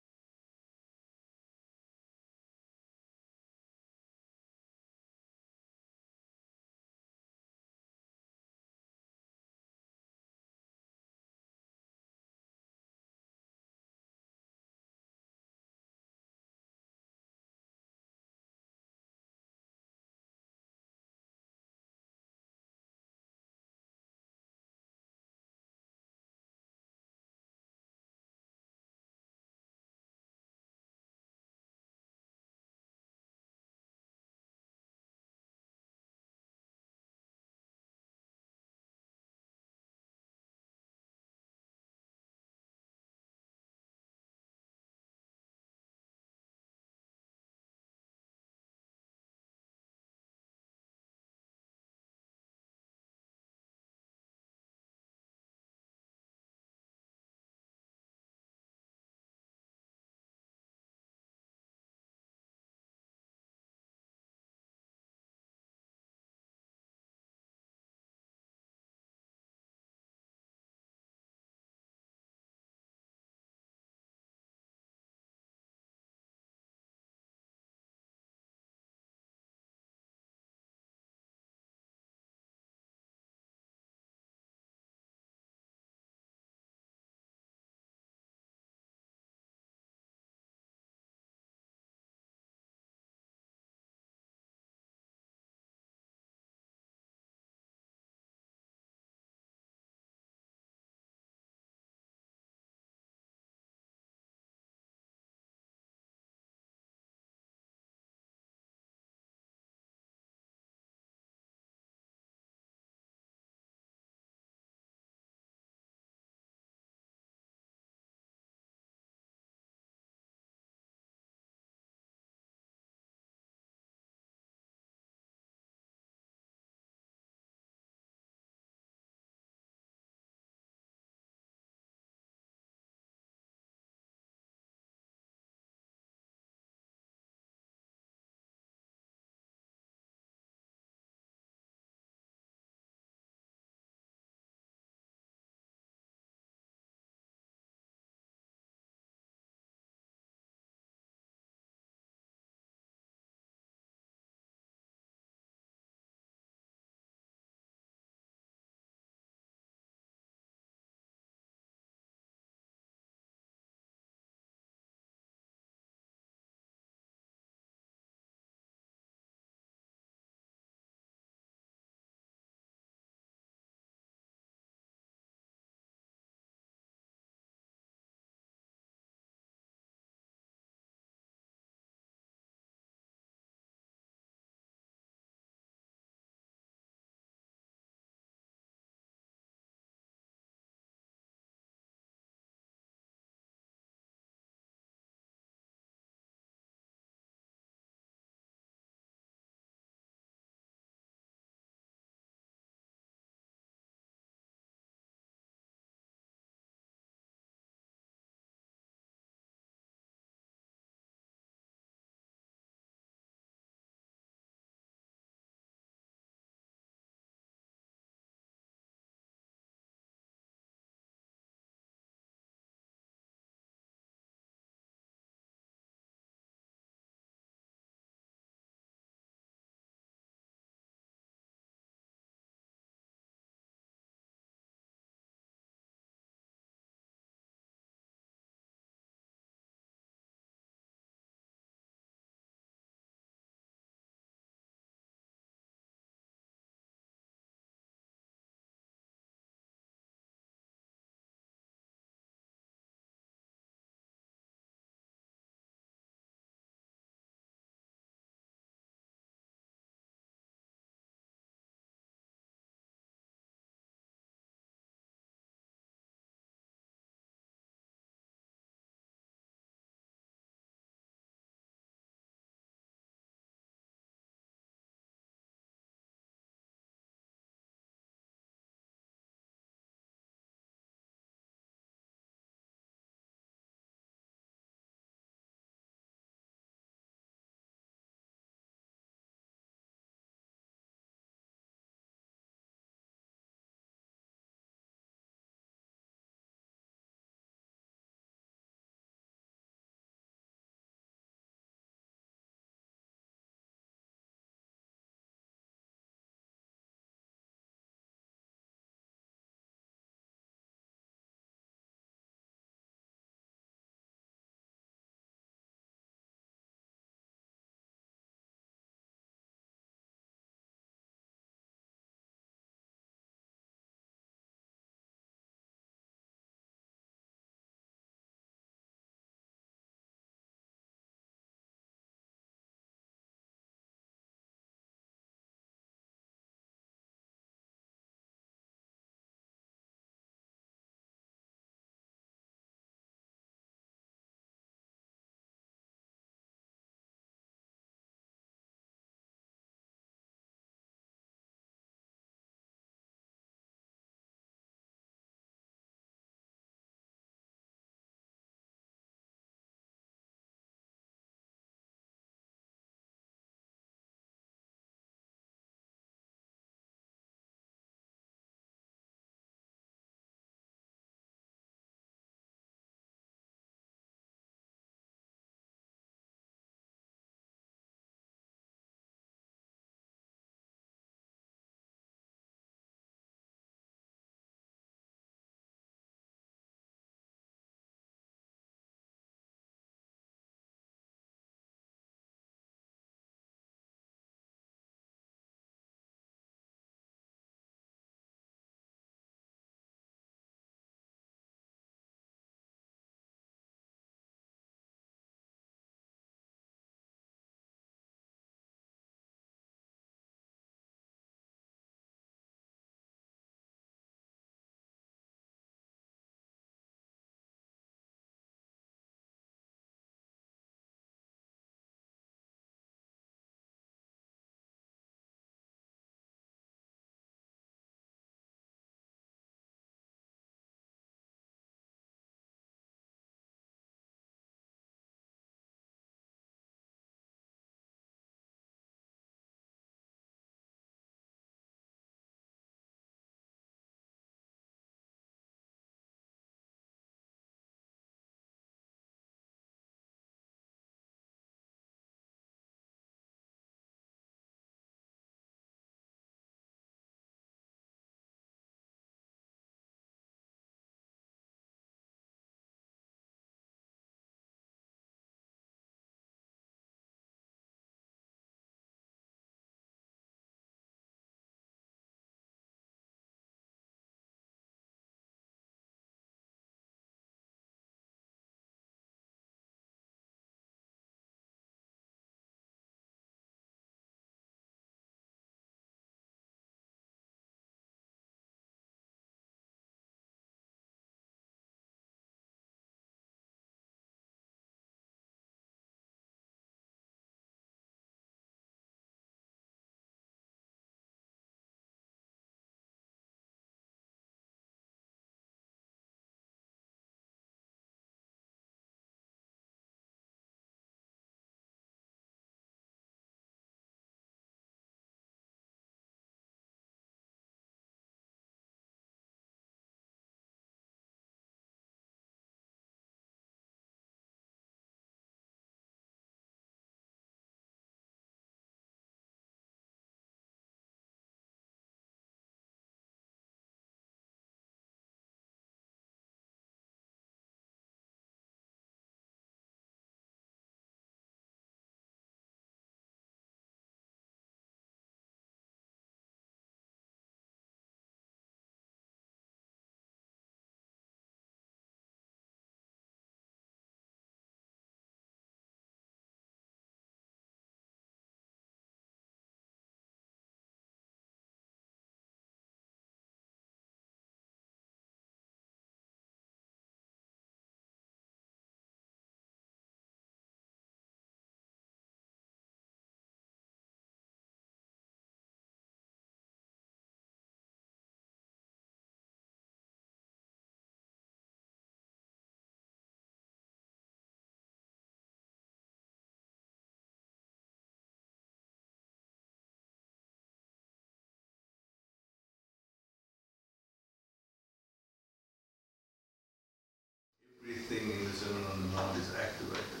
Sermon on the Mount is activated.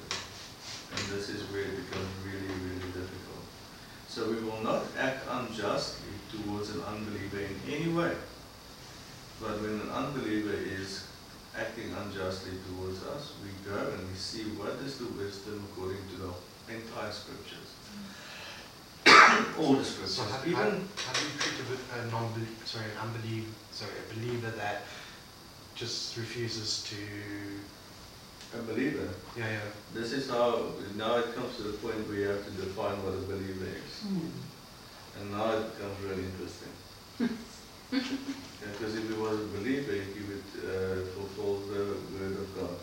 And this is where it becomes really, really difficult. So we will not act unjustly towards an unbeliever in any way. But when an unbeliever is acting unjustly towards us, we go and we see what is the wisdom according to the entire scriptures. All the scriptures. So how, how, Even how do you treat a, a non sorry, an unbeliever, sorry, a believer that just refuses to, a believer. yeah, yeah, This is how, now it comes to the point where you have to define what a believer is. And now it becomes really interesting. Because if he was a believer, he would uh, fulfill the word of God.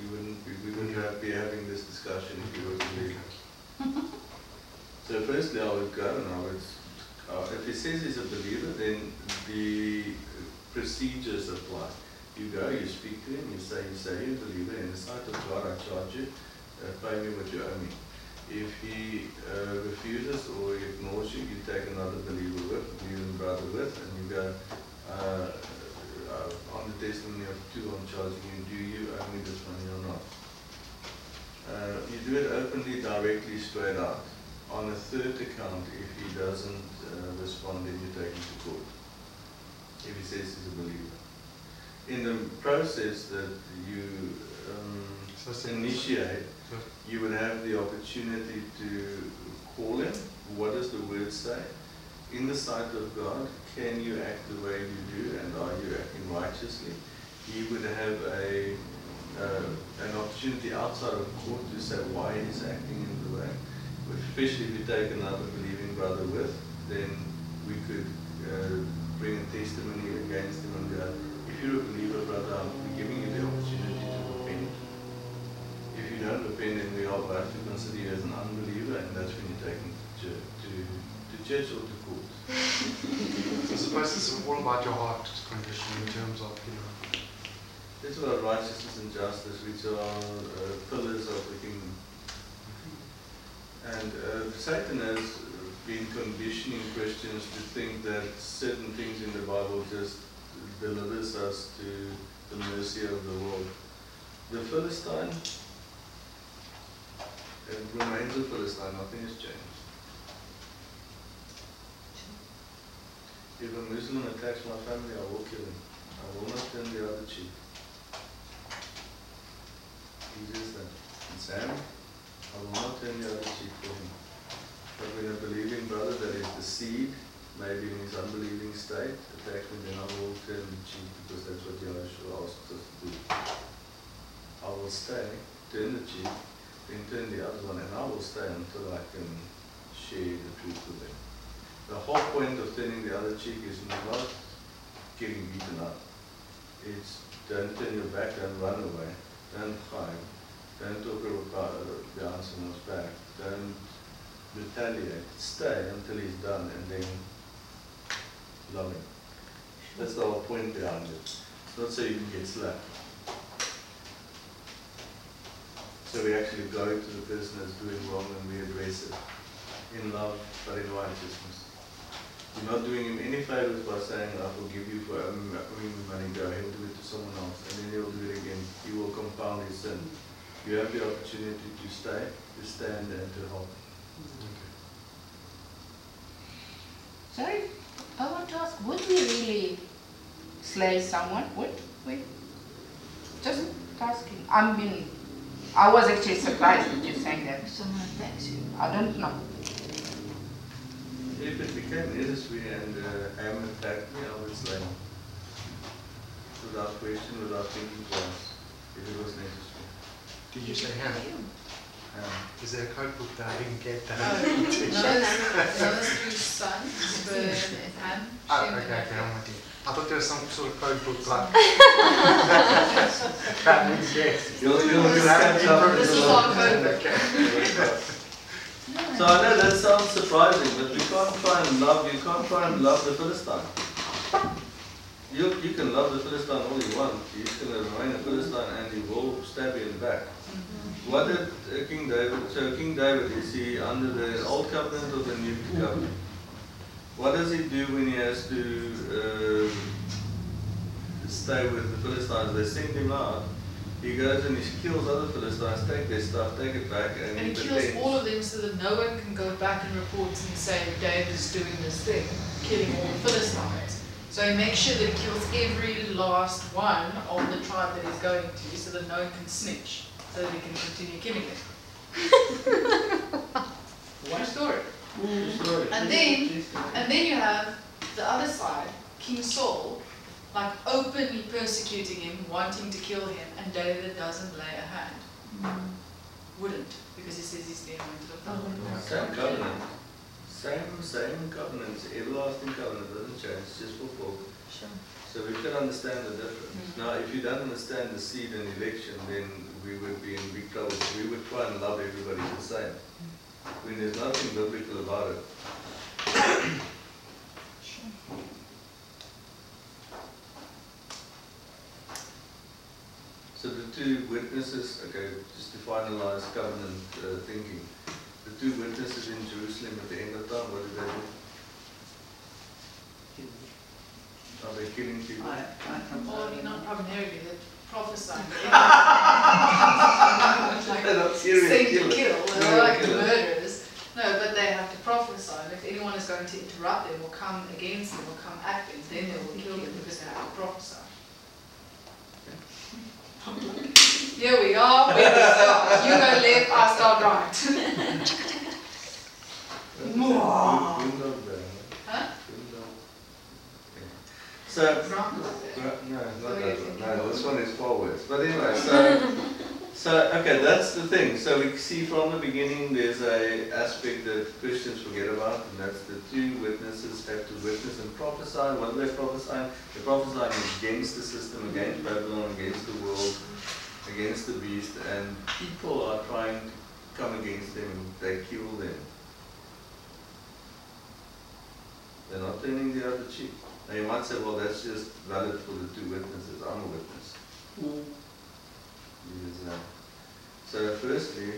You wouldn't, we wouldn't have, be having this discussion if he was a believer. So firstly, I would go and I would, uh, if he says he's a believer, then the procedures apply. You go, you speak to him, you say, you say you're a believer, in the sight of God I charge you, uh, pay me what you owe me. If he uh, refuses or ignores you, you take another believer with, believer brother with, and you go, uh, uh, on the testimony of two, I'm charging you, do you owe me this money or not? Uh, you do it openly, directly, straight out. On a third account, if he doesn't uh, respond, then you take him to court. If he says he's a believer. In the process that you um, initiate, you would have the opportunity to call him. What does the word say? In the sight of God, can you act the way you do and are you acting righteously? He would have a, uh, an opportunity outside of court to say why he's acting in the way. Especially if you take another believing brother with, then we could uh, bring a testimony against him go, if you're a believer brother, I'm giving you the opportunity to repent. If you don't repent, then we all have to consider you as an unbeliever, and that's when you take him to, church, to, to church or to court. so I suppose it's all about your heart condition in terms of, you know, It's about righteousness and justice, which are uh, pillars of the kingdom. And uh, Satan has been conditioning Christians to think that certain things in the Bible just delivers us to the mercy of the world. The Philistine it remains a Philistine, nothing has changed. If a Muslim attacks my family, I will kill him. I will not turn the other cheek. Easy as that. And Sam, I will not turn the other cheek for him. But when a believing brother that is the seed, maybe in his unbelieving state, me, then I will turn the cheek because that's what Yahshua asked us to do. I will stay, turn the cheek, then turn the other one, and I will stay until I can share the truth with them. The whole point of turning the other cheek is not getting beaten up. It's don't turn your back, don't run away, don't hide, don't talk about behind someone's back, don't retaliate. Stay until he's done and then love him. That's the whole point behind it. It's not so you can get slapped. So we actually go to the person that's doing wrong and we address it in love but in righteousness. You're not doing him any favors by saying, I forgive you for owing me owing me money, go ahead and do it to someone else, and then he'll do it again. He will compound his sin. You have the opportunity to stay, to stand, and to help. Sorry, I want to ask, would we really slay someone? Would we? Just asking. I'm mean, I was actually surprised that you saying that. Someone attacks you. I don't know. If it became necessary and uh, Ham attacked me, I would slay him. Without question, without thinking twice, if it was necessary. did you say Hannah? Ham. Is there a code book that I didn't get that? Those two sons, Bern and Ham, Oh, Shem okay, and okay, I'm Japheth. with you. I thought there was some sort of code book like. that means yes. You'll, you'll Is that This is the our code book. So I know that sounds surprising, but you can't try and love, you can't try and love the Philistine. You, you can love the Philistine all you want, he's going to remain a Philistine and he will stab you in the back. What did uh, King David, so King David, is he under the old covenant or the new covenant? What does he do when he has to uh, stay with the Philistines? They send him out he goes and he kills other Philistines, take their stuff, take it back, and, And he kills pretends- all of them so that no one can go back and report and say David is doing this thing, killing all the Philistines. So he makes sure that he kills every last one of the tribe that he's going to so that no one can snitch, so that he can continue killing them. True story. Sorry. And then, and then you have the other side, King Saul, like openly persecuting him, wanting to kill him, and David doesn't lay a hand. Wouldn't, because he says he's the anointed of the Lord. Same covenant. Same, same covenant. Everlasting covenant doesn't change, it's just fulfilled. Sure. So we can understand the difference. Mhm. Now, if you don't understand the seed and election, then we would be in big trouble. We would try and love everybody the same. When there's nothing biblical about it. Sure. So the two witnesses, okay, just to finalize covenant uh, thinking. The two witnesses in Jerusalem at the end of time, what did they do? Are they killing people? I, I Well, I mean, not primarily, they're prophesying. They're not serious Saying to kill, they're Serial like killers. murderers. No, but they have to prophesy. And if anyone is going to interrupt them or come against them or come at them, then they will kill them because they have to prophesy. Here we are, where we start. You go left, I start right. Mwah. So, no, not that one. No, this one is far worse. But anyway, so, so okay, that's the thing. So we see from the beginning there's a aspect that Christians forget about, and that's the two witnesses have to witness and prophesy. What are they prophesying? They're prophesying against the system, against Babylon, against the world, against the beast, and people are trying to come against them. They kill them. They're not turning the other cheek. Now you might say, well, that's just valid for the two witnesses. I'm a witness. Yes, uh, so firstly,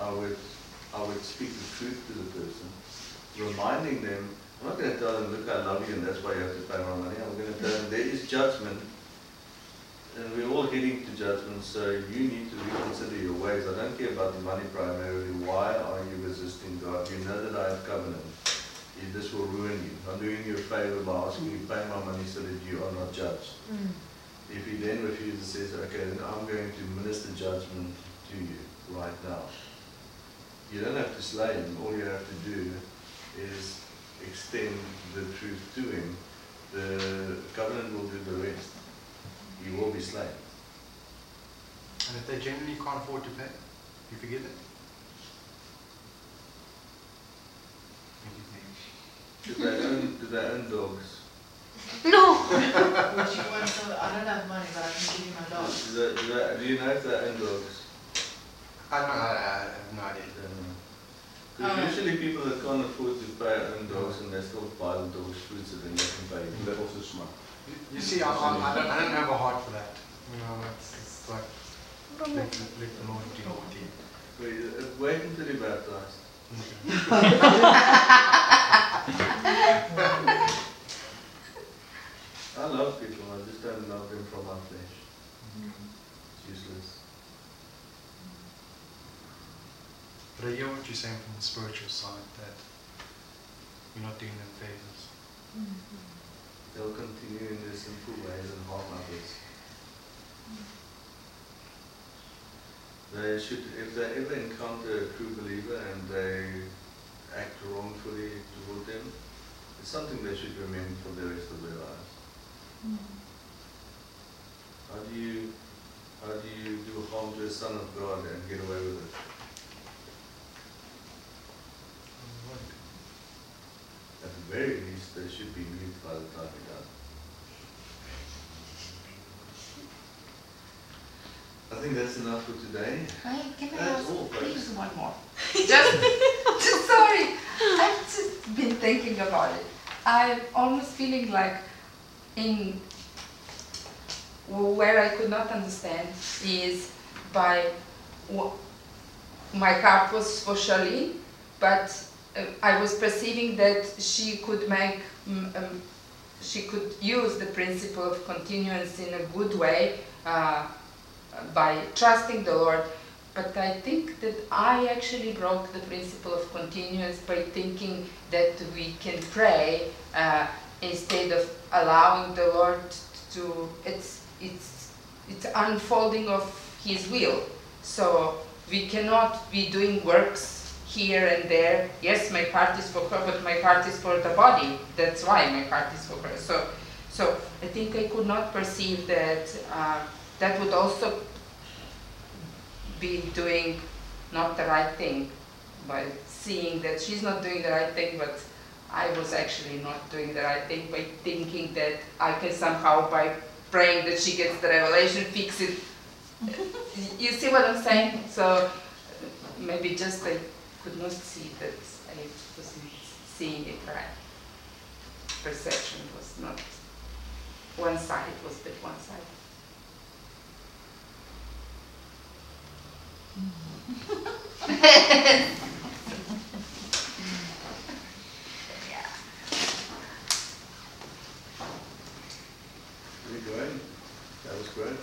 I would, I would speak the truth to the person, reminding them, I'm not going to tell them, look, I love you and that's why you have to pay my money. I'm going to tell them there is judgment and we're all heading to judgment, so you need to reconsider your ways. I don't care about the money primarily. Why are you resisting God? You know that I have covenant. You- This will ruin you. I'm doing you a favor by asking you to pay my money so that you are not judged. Mm. If he then refuses, says, okay, then I'm going to minister judgment to you right now. You don't have to slay him. All you have to do is extend the truth to him. The covenant will do the rest. He will be slain. And if they genuinely can't afford to pay, you forgive it? Thank you, thank you. Do they own, do they own dogs? No! Would you want some? I don't have money, but I can give you my dog. Do, they, do, they, do you know if they own dogs? I, don't know, I, I have no idea. Because Oh. usually people that can't afford to buy own dogs and they still buy the dogs food so then they can pay. Dat was dus maar. You, you see, I'm, I'm, I, don't, I don't have a heart for that. You know, it's, it's like, let, the- let the Lord do what he Wait, uh, wait until you're baptized. I love people, I just don't love them from my flesh. It's useless. But I hear what you're saying from the spiritual side, that you're not doing them favors. Mm-hmm. They'll continue in their sinful ways and harm others. Mm-hmm. They should, if they ever encounter a true believer and they act wrongfully toward them, it's something they should remember for the rest of their lives. Mm. How do you, how do you do harm to a son of God and get away with it? At the very least, they should be moved by the time you're done. I think that's enough for today. Hey, can I That's ask all, please folks. one more? Just, just sorry. I've just been thinking about it. I'm almost feeling like in where I could not understand is by wh- my card was for Charlene, but uh, I was perceiving that she could make mm, um, she could use the principle of continuance in a good way. Uh, by trusting the Lord. But I think that I actually broke the principle of continuance by thinking that we can pray uh, instead of allowing the Lord to. It's it's it's unfolding of His will. So we cannot be doing works here and there. Yes, my part is for her, but my part is for the body. That's why my part is for her. So, so I think I could not perceive that uh, that would also be doing not the right thing by seeing that she's not doing the right thing, but I was actually not doing the right thing by thinking that I can somehow, by praying that she gets the revelation, fix it. you see what I'm saying? So maybe just I could not see that I wasn't seeing it right. Perception was not one side, it was but one side. Pretty good. That was good.